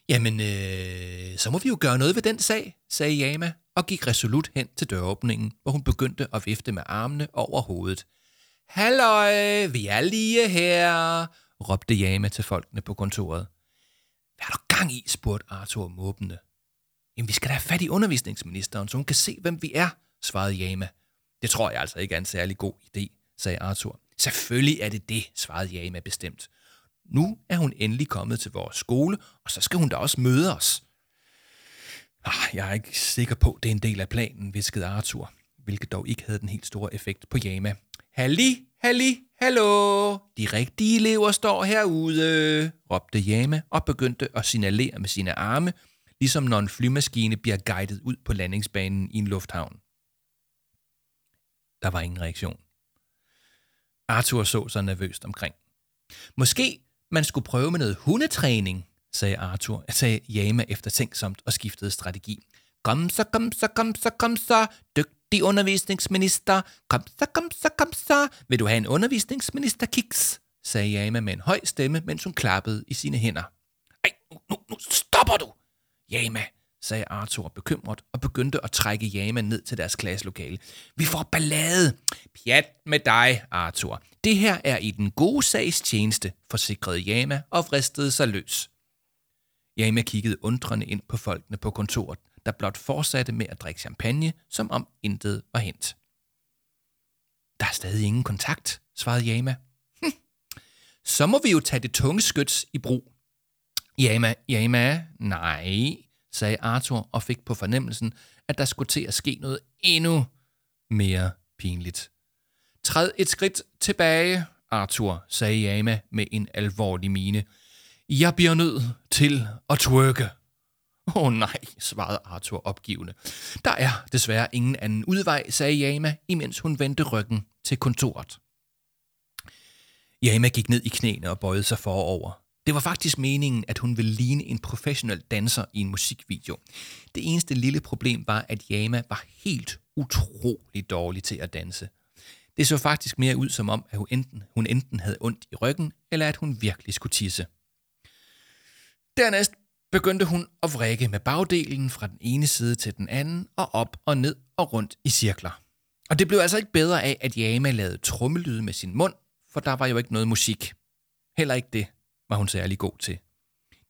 Jamen, øh, så må vi jo gøre noget ved den sag, sagde Yama, og gik resolut hen til døråbningen, hvor hun begyndte at vifte med armene over hovedet. Halløj, vi er lige her, råbte Yama til folkene på kontoret. Hvad er der gang i, spurgte Arthur måbende. Jamen, vi skal da have fat i undervisningsministeren, så hun kan se, hvem vi er, svarede Yama. Det tror jeg altså ikke er en særlig god idé, sagde Arthur. Selvfølgelig er det det, svarede Jama bestemt. Nu er hun endelig kommet til vores skole, og så skal hun da også møde os. Ah, jeg er ikke sikker på, at det er en del af planen, viskede Arthur, hvilket dog ikke havde den helt store effekt på Jama. Halli, halli, hallo, de rigtige elever står herude, råbte Jama og begyndte at signalere med sine arme, ligesom når en flymaskine bliver guidet ud på landingsbanen i en lufthavn. Der var ingen reaktion. Arthur så sig nervøst omkring. Måske man skulle prøve med noget hundetræning, sagde Arthur, sagde Jama eftertænksomt og skiftede strategi. Kom så, kom så, kom så, kom så, dygtig undervisningsminister. Kom så, kom så, kom så. Vil du have en undervisningsminister, Kiks? sagde Jama med en høj stemme, mens hun klappede i sine hænder. Ej, nu, nu, nu stopper du! Jama, sagde Arthur bekymret og begyndte at trække Jama ned til deres klasselokale. Vi får ballade. Pjat med dig, Arthur. Det her er i den gode sags tjeneste, forsikrede Jama og fristede sig løs. Jama kiggede undrende ind på folkene på kontoret, der blot fortsatte med at drikke champagne, som om intet var hent. Der er stadig ingen kontakt, svarede Jama. Hm. Så må vi jo tage det tunge skyts i brug. Jama, Jama, nej, sagde Arthur og fik på fornemmelsen, at der skulle til at ske noget endnu mere pinligt. Træd et skridt tilbage, Arthur, sagde Jama med en alvorlig mine. Jeg bliver nødt til at twerke. Åh oh, nej, svarede Arthur opgivende. Der er desværre ingen anden udvej, sagde Jama, imens hun vendte ryggen til kontoret. Jama gik ned i knæene og bøjede sig forover. Det var faktisk meningen, at hun ville ligne en professionel danser i en musikvideo. Det eneste lille problem var, at Yama var helt utrolig dårlig til at danse. Det så faktisk mere ud som om, at hun enten, hun enten havde ondt i ryggen, eller at hun virkelig skulle tisse. Dernæst begyndte hun at vrikke med bagdelen fra den ene side til den anden, og op og ned og rundt i cirkler. Og det blev altså ikke bedre af, at Yama lavede trommelyde med sin mund, for der var jo ikke noget musik. Heller ikke det var hun særlig god til.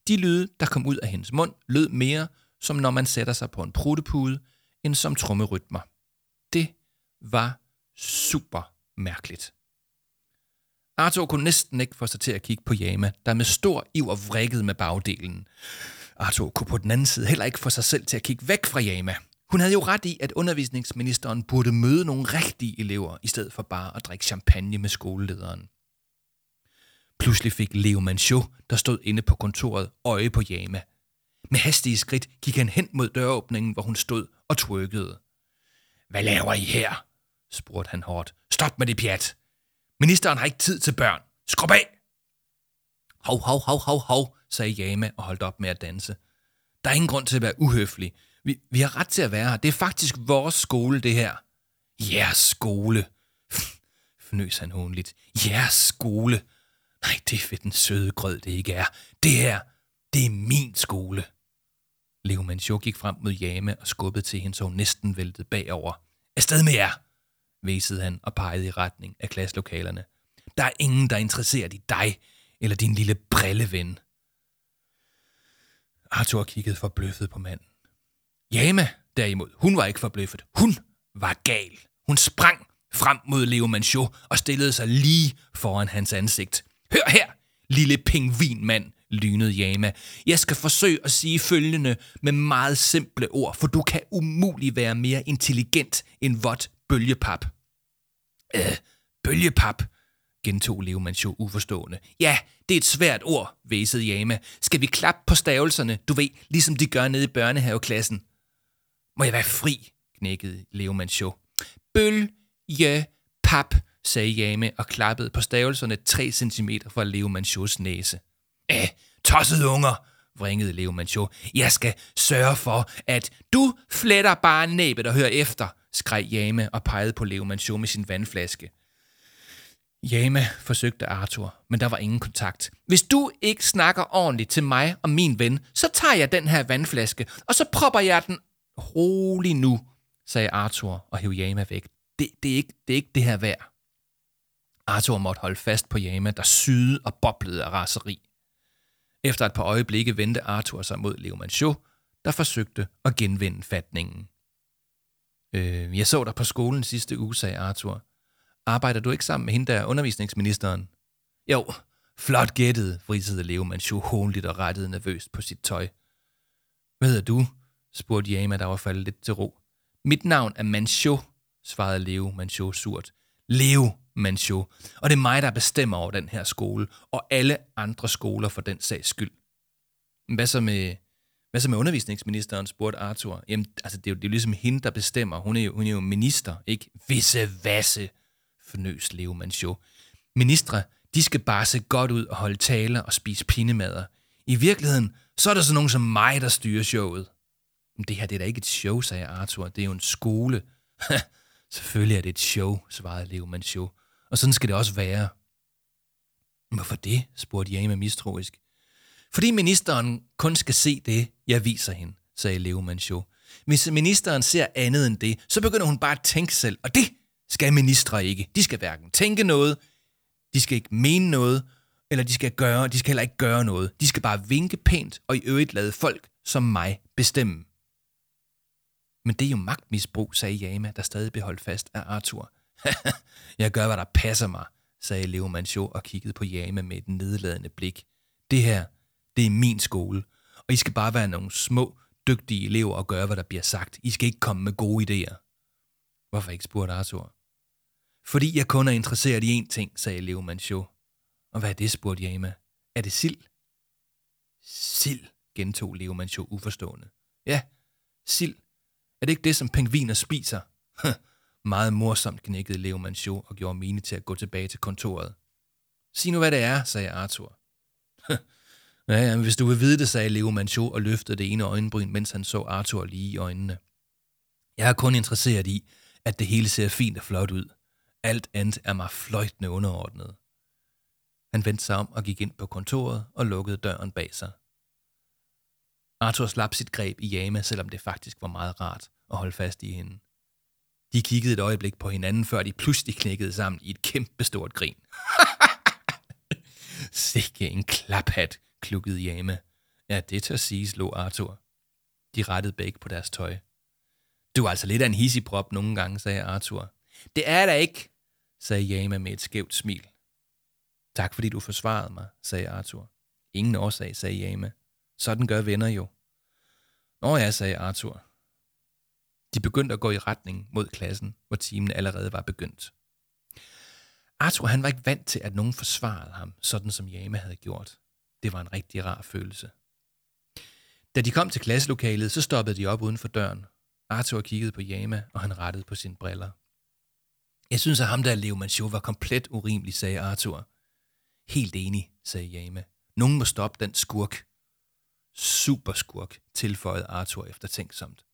De lyde, der kom ud af hendes mund, lød mere som når man sætter sig på en pruttepude, end som trommerytmer. Det var super mærkeligt. Arthur kunne næsten ikke få sig til at kigge på Yama, der med stor iver vrikkede med bagdelen. Arthur kunne på den anden side heller ikke få sig selv til at kigge væk fra Yama. Hun havde jo ret i, at undervisningsministeren burde møde nogle rigtige elever, i stedet for bare at drikke champagne med skolelederen. Pludselig fik Leo Manchot, der stod inde på kontoret, øje på Yama. Med hastige skridt gik han hen mod døråbningen, hvor hun stod og trykkede. Hvad laver I her? spurgte han hårdt. Stop med det pjat. Ministeren har ikke tid til børn. Skrub af! Hov, hov, hov, hov, hov, sagde Yama og holdt op med at danse. Der er ingen grund til at være uhøflig. Vi, vi har ret til at være her. Det er faktisk vores skole, det her. Jeres skole, fnøs han håndligt. Jeres skole. Nej, det er ved den søde grød, det ikke er. Det her, det er min skole. Leo Manchot gik frem mod Jame og skubbede til hende, så hun næsten væltede bagover. Afsted med jer, væsede han og pegede i retning af klasselokalerne. Der er ingen, der er interesseret i dig eller din lille brilleven. Arthur kiggede forbløffet på manden. Jama, derimod, hun var ikke forbløffet. Hun var gal. Hun sprang frem mod Leo Manchot og stillede sig lige foran hans ansigt. Hør her, lille pingvinmand, lynede Yama. Jeg skal forsøge at sige følgende med meget simple ord, for du kan umuligt være mere intelligent end vådt bølgepap. Øh, bølgepap, gentog Leo uforstående. Ja, det er et svært ord, væsede Yama. Skal vi klappe på stavelserne, du ved, ligesom de gør nede i børnehaveklassen? Må jeg være fri, knækkede Leo Bøl, Bølge, pap, sagde Jame og klappede på stavelserne 3 cm fra Leo Manchots næse. Æh, tossede unger, vringede Leo Manchot. Jeg skal sørge for, at du fletter bare næbet og hører efter, skreg Jame og pegede på Leo Manchot med sin vandflaske. Jame forsøgte Arthur, men der var ingen kontakt. Hvis du ikke snakker ordentligt til mig og min ven, så tager jeg den her vandflaske, og så propper jeg den rolig nu, sagde Arthur og hævde Jama væk. Det, det, er ikke, det er ikke det her værd. Arthur måtte holde fast på Yama, der syede og boblede af raseri. Efter et par øjeblikke vendte Arthur sig mod Leo Manchot, der forsøgte at genvinde fatningen. Øh, jeg så dig på skolen sidste uge, sagde Arthur. Arbejder du ikke sammen med hende der undervisningsministeren? Jo, flot gættet, frisede Leo Manchot hånligt og rettede nervøst på sit tøj. Hvad hedder du? spurgte Yama, der var faldet lidt til ro. Mit navn er Manchot, svarede Leo Manchot surt. Leo Manchot. Og det er mig, der bestemmer over den her skole, og alle andre skoler for den sags skyld. Hvad så med, hvad så med undervisningsministeren, spurgte Arthur. Jamen, altså, det er jo, det er jo ligesom hende, der bestemmer. Hun er jo, hun er jo minister, ikke? Visse vasse, fornøs Leo Manchot. Ministre, de skal bare se godt ud og holde taler og spise pindemader. I virkeligheden, så er der sådan nogen som mig, der styrer showet. Men det her det er da ikke et show, sagde Arthur. Det er jo en skole. Selvfølgelig er det et show, svarede Leo Show, Og sådan skal det også være. Hvorfor det? spurgte Jame mistroisk. Fordi ministeren kun skal se det, jeg viser hende, sagde Leo Show. Hvis ministeren ser andet end det, så begynder hun bare at tænke selv, og det skal ministre ikke. De skal hverken tænke noget, de skal ikke mene noget, eller de skal gøre, de skal heller ikke gøre noget. De skal bare vinke pænt og i øvrigt lade folk som mig bestemme. Men det er jo magtmisbrug, sagde Jama, der stadig beholdt fast af Arthur. jeg gør, hvad der passer mig, sagde Leo Manchot og kiggede på Jama med et nedladende blik. Det her, det er min skole, og I skal bare være nogle små, dygtige elever og gøre, hvad der bliver sagt. I skal ikke komme med gode idéer. Hvorfor ikke, spurgte Arthur. Fordi jeg kun er interesseret i én ting, sagde Leo Manchot. Og hvad er det, spurgte Jama. Er det sild? Sild, gentog Leo Manchot uforstående. Ja, sild. Er det ikke det, som pingviner spiser? Meget morsomt knækkede Leo Manchot og gjorde mine til at gå tilbage til kontoret. Sig nu, hvad det er, sagde Arthur. ja, ja, hvis du vil vide det, sagde Leo Manchot og løftede det ene øjenbryn, mens han så Arthur lige i øjnene. Jeg er kun interesseret i, at det hele ser fint og flot ud. Alt andet er mig fløjtende underordnet. Han vendte sig om og gik ind på kontoret og lukkede døren bag sig. Arthur slap sit greb i Yama, selvom det faktisk var meget rart at holde fast i hende. De kiggede et øjeblik på hinanden, før de pludselig knækkede sammen i et kæmpestort grin. Sikke en klaphat, klukkede Jama. Ja, det tør sige, lå Arthur. De rettede begge på deres tøj. Du er altså lidt af en hissigprop nogle gange, sagde Arthur. Det er der ikke, sagde Jama med et skævt smil. Tak fordi du forsvarede mig, sagde Arthur. Ingen årsag, sagde Jama. Sådan gør venner jo. Nå ja, sagde Arthur. De begyndte at gå i retning mod klassen, hvor timen allerede var begyndt. Arthur han var ikke vant til, at nogen forsvarede ham, sådan som Jame havde gjort. Det var en rigtig rar følelse. Da de kom til klasselokalet, så stoppede de op uden for døren. Arthur kiggede på Jama, og han rettede på sine briller. Jeg synes, at ham der Leo Manchot var komplet urimelig, sagde Arthur. Helt enig, sagde Jama. Nogen må stoppe den skurk superskurk, tilføjede Arthur eftertænksomt.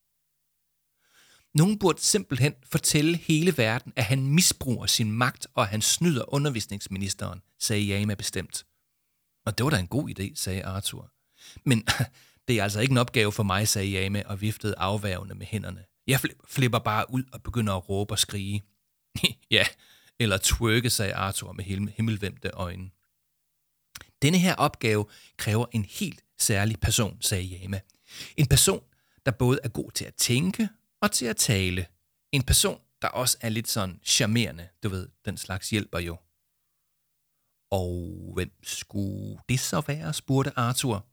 Nogen burde simpelthen fortælle hele verden, at han misbruger sin magt, og at han snyder undervisningsministeren, sagde Jama bestemt. Og det var da en god idé, sagde Arthur. Men det er altså ikke en opgave for mig, sagde Jama og viftede afværgende med hænderne. Jeg flipper bare ud og begynder at råbe og skrige. ja, eller twerke, sagde Arthur med himmelvendte øjne. Denne her opgave kræver en helt særlig person, sagde Jama. En person, der både er god til at tænke og til at tale. En person, der også er lidt sådan charmerende. Du ved, den slags hjælper jo. Og hvem skulle det så være, spurgte Arthur.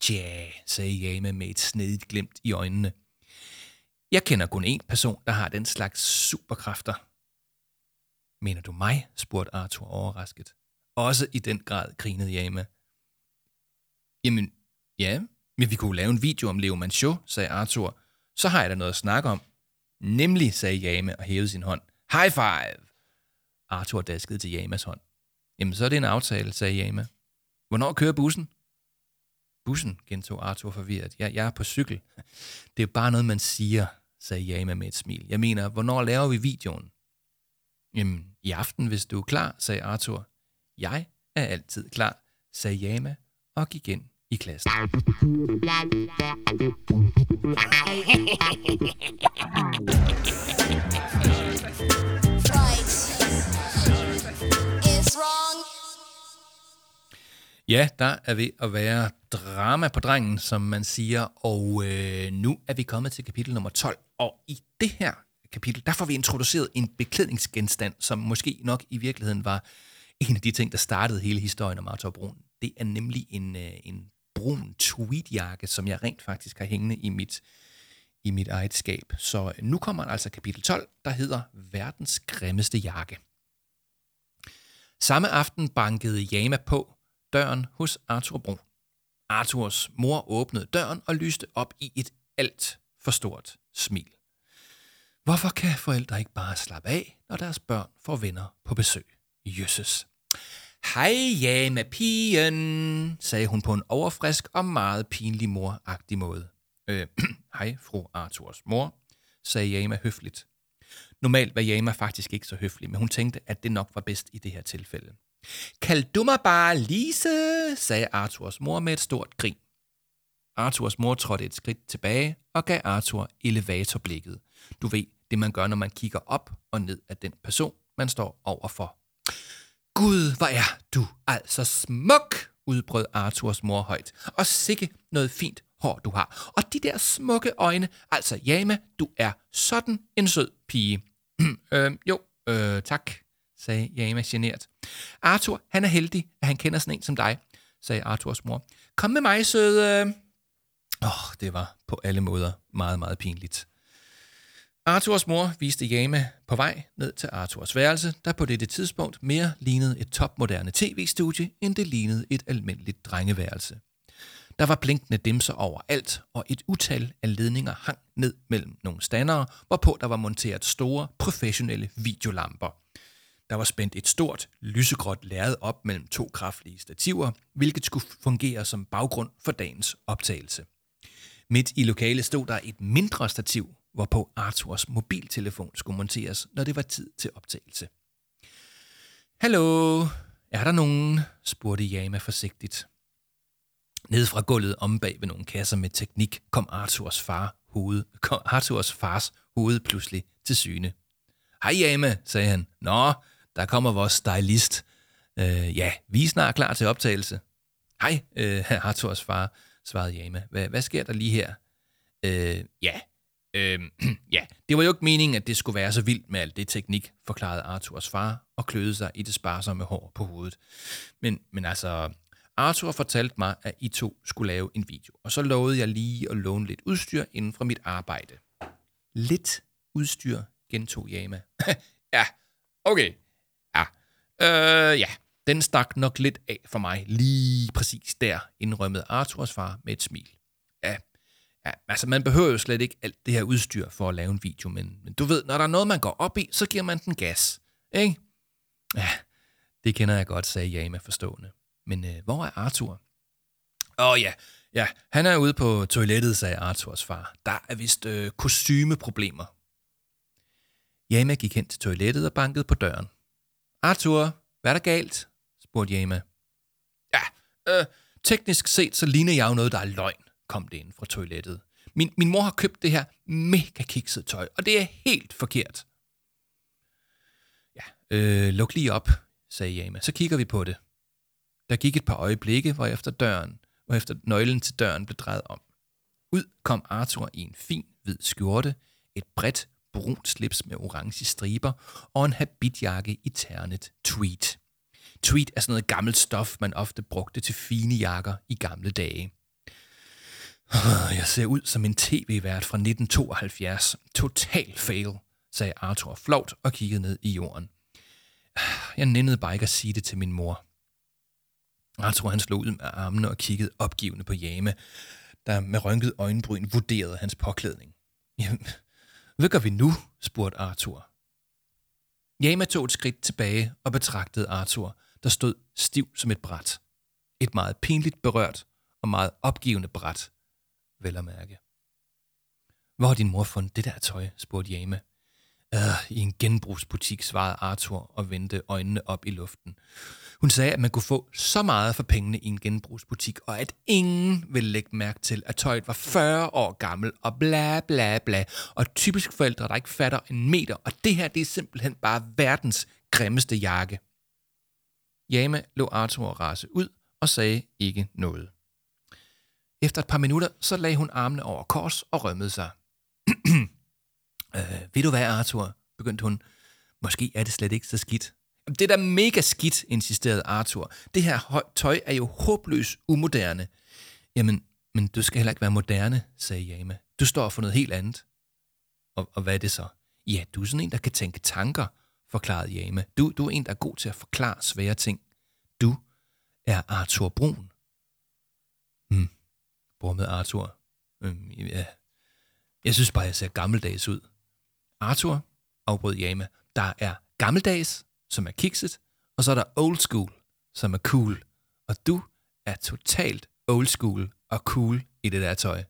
Tja, sagde Jama med et snedigt glimt i øjnene. Jeg kender kun én person, der har den slags superkræfter. Mener du mig? spurgte Arthur overrasket. Også i den grad grinede Jama. Jamen, ja, men vi kunne lave en video om Leo Manchot, sagde Arthur. Så har jeg da noget at snakke om. Nemlig, sagde Jame og hævede sin hånd. High five! Arthur daskede til Jamas hånd. Jamen, så er det en aftale, sagde Jama. Hvornår kører bussen? Bussen, gentog Arthur forvirret. Ja, jeg er på cykel. Det er bare noget, man siger, sagde Jama med et smil. Jeg mener, hvornår laver vi videoen? Jamen, i aften, hvis du er klar, sagde Arthur. Jeg er altid klar, sagde Jama og gik ind i klassen. Ja, der er ved at være drama på drengen, som man siger, og øh, nu er vi kommet til kapitel nummer 12, og i det her kapitel, der får vi introduceret en beklædningsgenstand, som måske nok i virkeligheden var en af de ting, der startede hele historien om Arthur Brun. Det er nemlig en, øh, en brun tweedjakke, som jeg rent faktisk har hængende i mit, i mit eget skab. Så øh, nu kommer altså kapitel 12, der hedder Verdens grimmeste jakke. Samme aften bankede Jama på døren hos Arthur Brun. Arthurs mor åbnede døren og lyste op i et alt for stort smil. Hvorfor kan forældre ikke bare slappe af, når deres børn får venner på besøg? Jøsses. Hej, Jama pigen, sagde hun på en overfrisk og meget pinlig moragtig måde. Øh, hej, fru Arthurs mor, sagde Jama høfligt. Normalt var Jama faktisk ikke så høflig, men hun tænkte, at det nok var bedst i det her tilfælde. Kald du mig bare Lise, sagde Arthurs mor med et stort grin. Arthurs mor trådte et skridt tilbage og gav Arthur elevatorblikket. Du ved, det man gør, når man kigger op og ned af den person, man står overfor. Gud, hvor er du altså smuk, udbrød Arthurs mor højt. Og sikke noget fint hår du har. Og de der smukke øjne. Altså, Jama, du er sådan en sød pige. øh, jo, øh, tak, sagde Jama genert. Arthur, han er heldig, at han kender sådan en som dig, sagde Arthurs mor. Kom med mig, søde. Åh, oh, det var på alle måder meget, meget pinligt. Arthurs mor viste Jama på vej ned til Arthurs værelse, der på dette tidspunkt mere lignede et topmoderne tv-studie, end det lignede et almindeligt drengeværelse. Der var blinkende dimser overalt, og et utal af ledninger hang ned mellem nogle standere, hvorpå der var monteret store, professionelle videolamper. Der var spændt et stort, lysegråt lærred op mellem to kraftige stativer, hvilket skulle fungere som baggrund for dagens optagelse. Midt i lokalet stod der et mindre stativ, hvorpå Arthurs mobiltelefon skulle monteres, når det var tid til optagelse. Hallo, er der nogen? spurgte Jama forsigtigt. Ned fra gulvet om bag ved nogle kasser med teknik kom Arthurs, far hoved, kom Arthurs fars hoved pludselig til syne. Hej Jama, sagde han. Nå, der kommer vores stylist. Øh, ja, vi er snart klar til optagelse. Hej, øh, Arthurs far, svarede Jama. Hvad, hvad sker der lige her? Øh, ja, Øhm, ja, det var jo ikke meningen, at det skulle være så vildt med alt det teknik, forklarede Arthurs far og kløede sig i det sparsomme hår på hovedet. Men, men altså, Arthur fortalte mig, at I to skulle lave en video, og så lovede jeg lige at låne lidt udstyr inden fra mit arbejde. Lidt udstyr, gentog Yama. ja, okay. Ja, øh, ja, den stak nok lidt af for mig lige præcis der, indrømmede Arthurs far med et smil. Ja, altså man behøver jo slet ikke alt det her udstyr for at lave en video, men, men du ved, når der er noget, man går op i, så giver man den gas, ikke? Ja, det kender jeg godt, sagde Yama forstående. Men øh, hvor er Arthur? Åh oh, ja, ja, han er ude på toilettet, sagde Arthurs far. Der er vist øh, kostymeproblemer. Yama gik hen til toilettet og bankede på døren. Arthur, hvad er der galt? spurgte Yama. Ja, øh, teknisk set så ligner jeg jo noget, der er løgn, kom det ind fra toilettet. Min, min mor har købt det her mega kikset tøj, og det er helt forkert. Ja, øh, luk lige op, sagde Yama. Så kigger vi på det. Der gik et par øjeblikke, hvor efter døren, hvor efter nøglen til døren blev drejet om. Ud kom Arthur i en fin hvid skjorte, et bredt brunt slips med orange striber og en habitjakke i ternet tweed. Tweed er sådan noget gammelt stof, man ofte brugte til fine jakker i gamle dage. Jeg ser ud som en tv-vært fra 1972. Total fail, sagde Arthur flovt og kiggede ned i jorden. Jeg nændede bare ikke at sige det til min mor. Arthur han slog ud med armene og kiggede opgivende på Jame, der med rynket øjenbryn vurderede hans påklædning. Jamen, hvad gør vi nu? spurgte Arthur. Jama tog et skridt tilbage og betragtede Arthur, der stod stiv som et bræt. Et meget pinligt berørt og meget opgivende bræt, vel at mærke. Hvor har din mor fundet det der tøj? spurgte Jama. Øh, I en genbrugsbutik, svarede Arthur og vendte øjnene op i luften. Hun sagde, at man kunne få så meget for pengene i en genbrugsbutik, og at ingen ville lægge mærke til, at tøjet var 40 år gammel, og bla bla bla, og typisk forældre, der ikke fatter en meter, og det her, det er simpelthen bare verdens grimmeste jakke. Jama lå Arthur rase ud og sagde ikke noget. Efter et par minutter, så lagde hun armene over kors og rømmede sig. øh, ved du hvad, Arthur? begyndte hun. Måske er det slet ikke så skidt. Det er da mega skidt, insisterede Arthur. Det her tøj er jo håbløst umoderne. Jamen, men du skal heller ikke være moderne, sagde Jame. Du står for noget helt andet. Og, og hvad er det så? Ja, du er sådan en, der kan tænke tanker, forklarede Jame. Du, du er en, der er god til at forklare svære ting. Du er Arthur Brun. Hmm, brummede Arthur. Hmm, ja. Jeg synes bare, jeg ser gammeldags ud. Arthur, afbrød Jama, der er gammeldags, som er kikset, og så er der old school, som er cool. Og du er totalt old school og cool i det der tøj.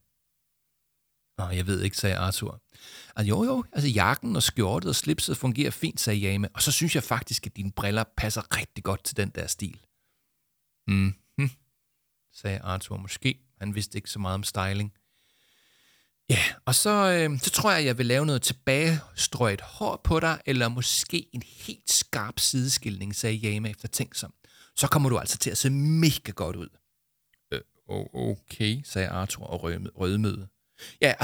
Nå, jeg ved ikke, sagde Arthur. Altså, jo, jo, altså jakken og skjortet og slipset fungerer fint, sagde Jame, og så synes jeg faktisk, at dine briller passer rigtig godt til den der stil. Mhm, sagde Arthur måske. Han vidste ikke så meget om styling. Ja, og så, øh, så tror jeg, jeg vil lave noget tilbagestrøget hår på dig, eller måske en helt skarp sideskildning, sagde Jama efter tænksom. Så kommer du altså til at se mega godt ud. Øh, okay, sagde Arthur og rødmøde. Ja,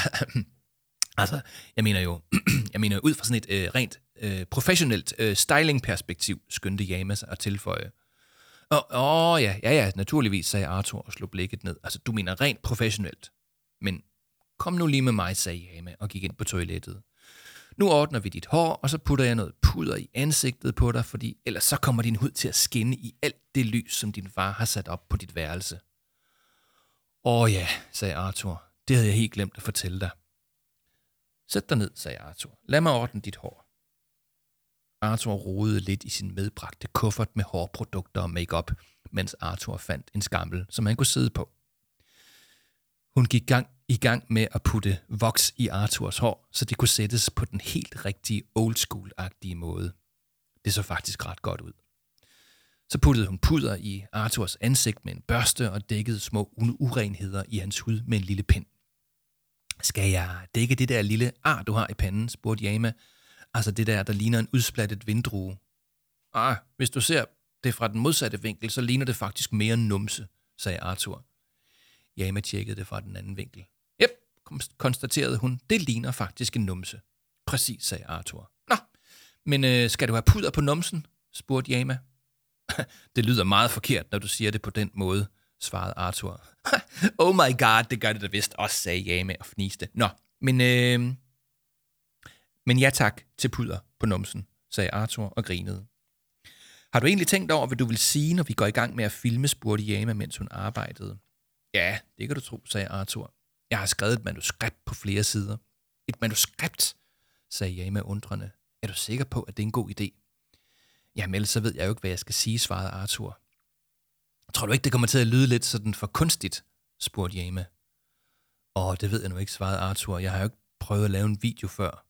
altså, jeg mener jo, jeg mener ud fra sådan et øh, rent øh, professionelt øh, styling-perspektiv, skyndte Jama sig at tilføje. Åh, oh, ja, ja, ja, naturligvis, sagde Arthur og slog blikket ned. Altså, du mener rent professionelt. Men Kom nu lige med mig, sagde Jame og gik ind på toilettet. Nu ordner vi dit hår, og så putter jeg noget puder i ansigtet på dig, fordi ellers så kommer din hud til at skinne i alt det lys, som din far har sat op på dit værelse. Åh ja, sagde Arthur. Det havde jeg helt glemt at fortælle dig. Sæt dig ned, sagde Arthur. Lad mig ordne dit hår. Arthur rodede lidt i sin medbragte kuffert med hårprodukter og makeup, mens Arthur fandt en skammel, som han kunne sidde på. Hun gik gang i gang med at putte voks i Arthurs hår, så det kunne sættes på den helt rigtige old school-agtige måde. Det så faktisk ret godt ud. Så puttede hun puder i Arthurs ansigt med en børste og dækkede små urenheder i hans hud med en lille pind. Skal jeg dække det der lille ar, du har i panden, spurgte Jama. Altså det der, der ligner en udsplattet vindrue. Ah, hvis du ser det fra den modsatte vinkel, så ligner det faktisk mere numse, sagde Arthur. Jama tjekkede det fra den anden vinkel. kom- konstaterede hun, det ligner faktisk en numse. Præcis, sagde Arthur. Nå, men øh, skal du have puder på numsen? spurgte Jama. det lyder meget forkert, når du siger det på den måde, svarede Arthur. oh my god, det gør det da vist også, sagde Jama og fniste. Nå, men, øh, men ja tak til pudder på numsen, sagde Arthur og grinede. Har du egentlig tænkt over, hvad du vil sige, når vi går i gang med at filme, spurgte Jama, mens hun arbejdede. Ja, det kan du tro, sagde Arthur. Jeg har skrevet et manuskript på flere sider. Et manuskript, sagde Jama undrende. Er du sikker på, at det er en god idé? Jamen, ellers så ved jeg jo ikke, hvad jeg skal sige, svarede Arthur. Tror du ikke, det kommer til at lyde lidt sådan for kunstigt? spurgte Jama. Åh, det ved jeg nu ikke, svarede Arthur. Jeg har jo ikke prøvet at lave en video før.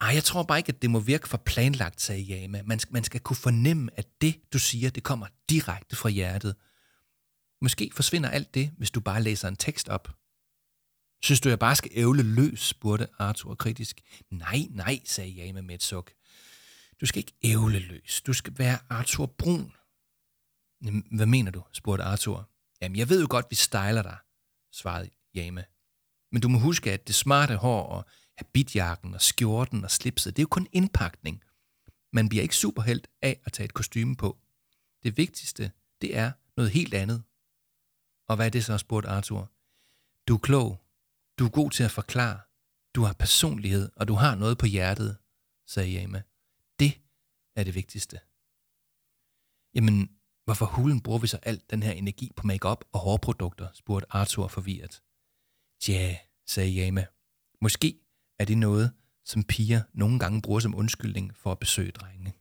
Ej, jeg tror bare ikke, at det må virke for planlagt, sagde Jama. Man man skal kunne fornemme, at det, du siger, det kommer direkte fra hjertet. Måske forsvinder alt det, hvis du bare læser en tekst op. Synes du, jeg bare skal ævle løs, spurgte Arthur kritisk. Nej, nej, sagde Yama med et suk. Du skal ikke ævle løs. Du skal være Arthur Brun. Hvad mener du? spurgte Arthur. Jamen, jeg ved jo godt, vi styler dig, svarede Yama. Men du må huske, at det smarte hår og habitjakken og skjorten og slipset, det er jo kun indpakning. Man bliver ikke superhelt af at tage et kostume på. Det vigtigste, det er noget helt andet. Og hvad er det så, spurgte Arthur. Du er klog. Du er god til at forklare. Du har personlighed, og du har noget på hjertet, sagde Jama. Det er det vigtigste. Jamen, hvorfor hulen bruger vi så alt den her energi på makeup og hårprodukter, spurgte Arthur forvirret. Tja, sagde Jama. Måske er det noget, som piger nogle gange bruger som undskyldning for at besøge drenge.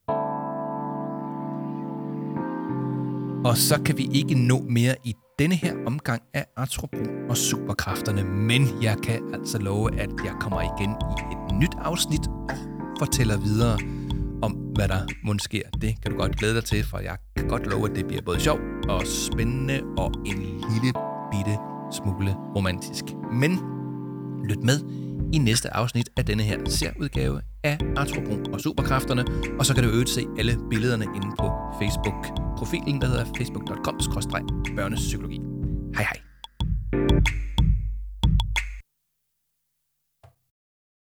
Og så kan vi ikke nå mere i denne her omgang af Arthur og superkræfterne, men jeg kan altså love, at jeg kommer igen i et nyt afsnit og fortæller videre om, hvad der måske sker. Det kan du godt glæde dig til, for jeg kan godt love, at det bliver både sjovt og spændende og en lille bitte smule romantisk. Men lyt med i næste afsnit af denne her serudgave af Arthur Brun og Superkræfterne, og så kan du øvrigt se alle billederne inde på Facebook-profilen, der hedder facebook.com-børnepsykologi. Hej hej.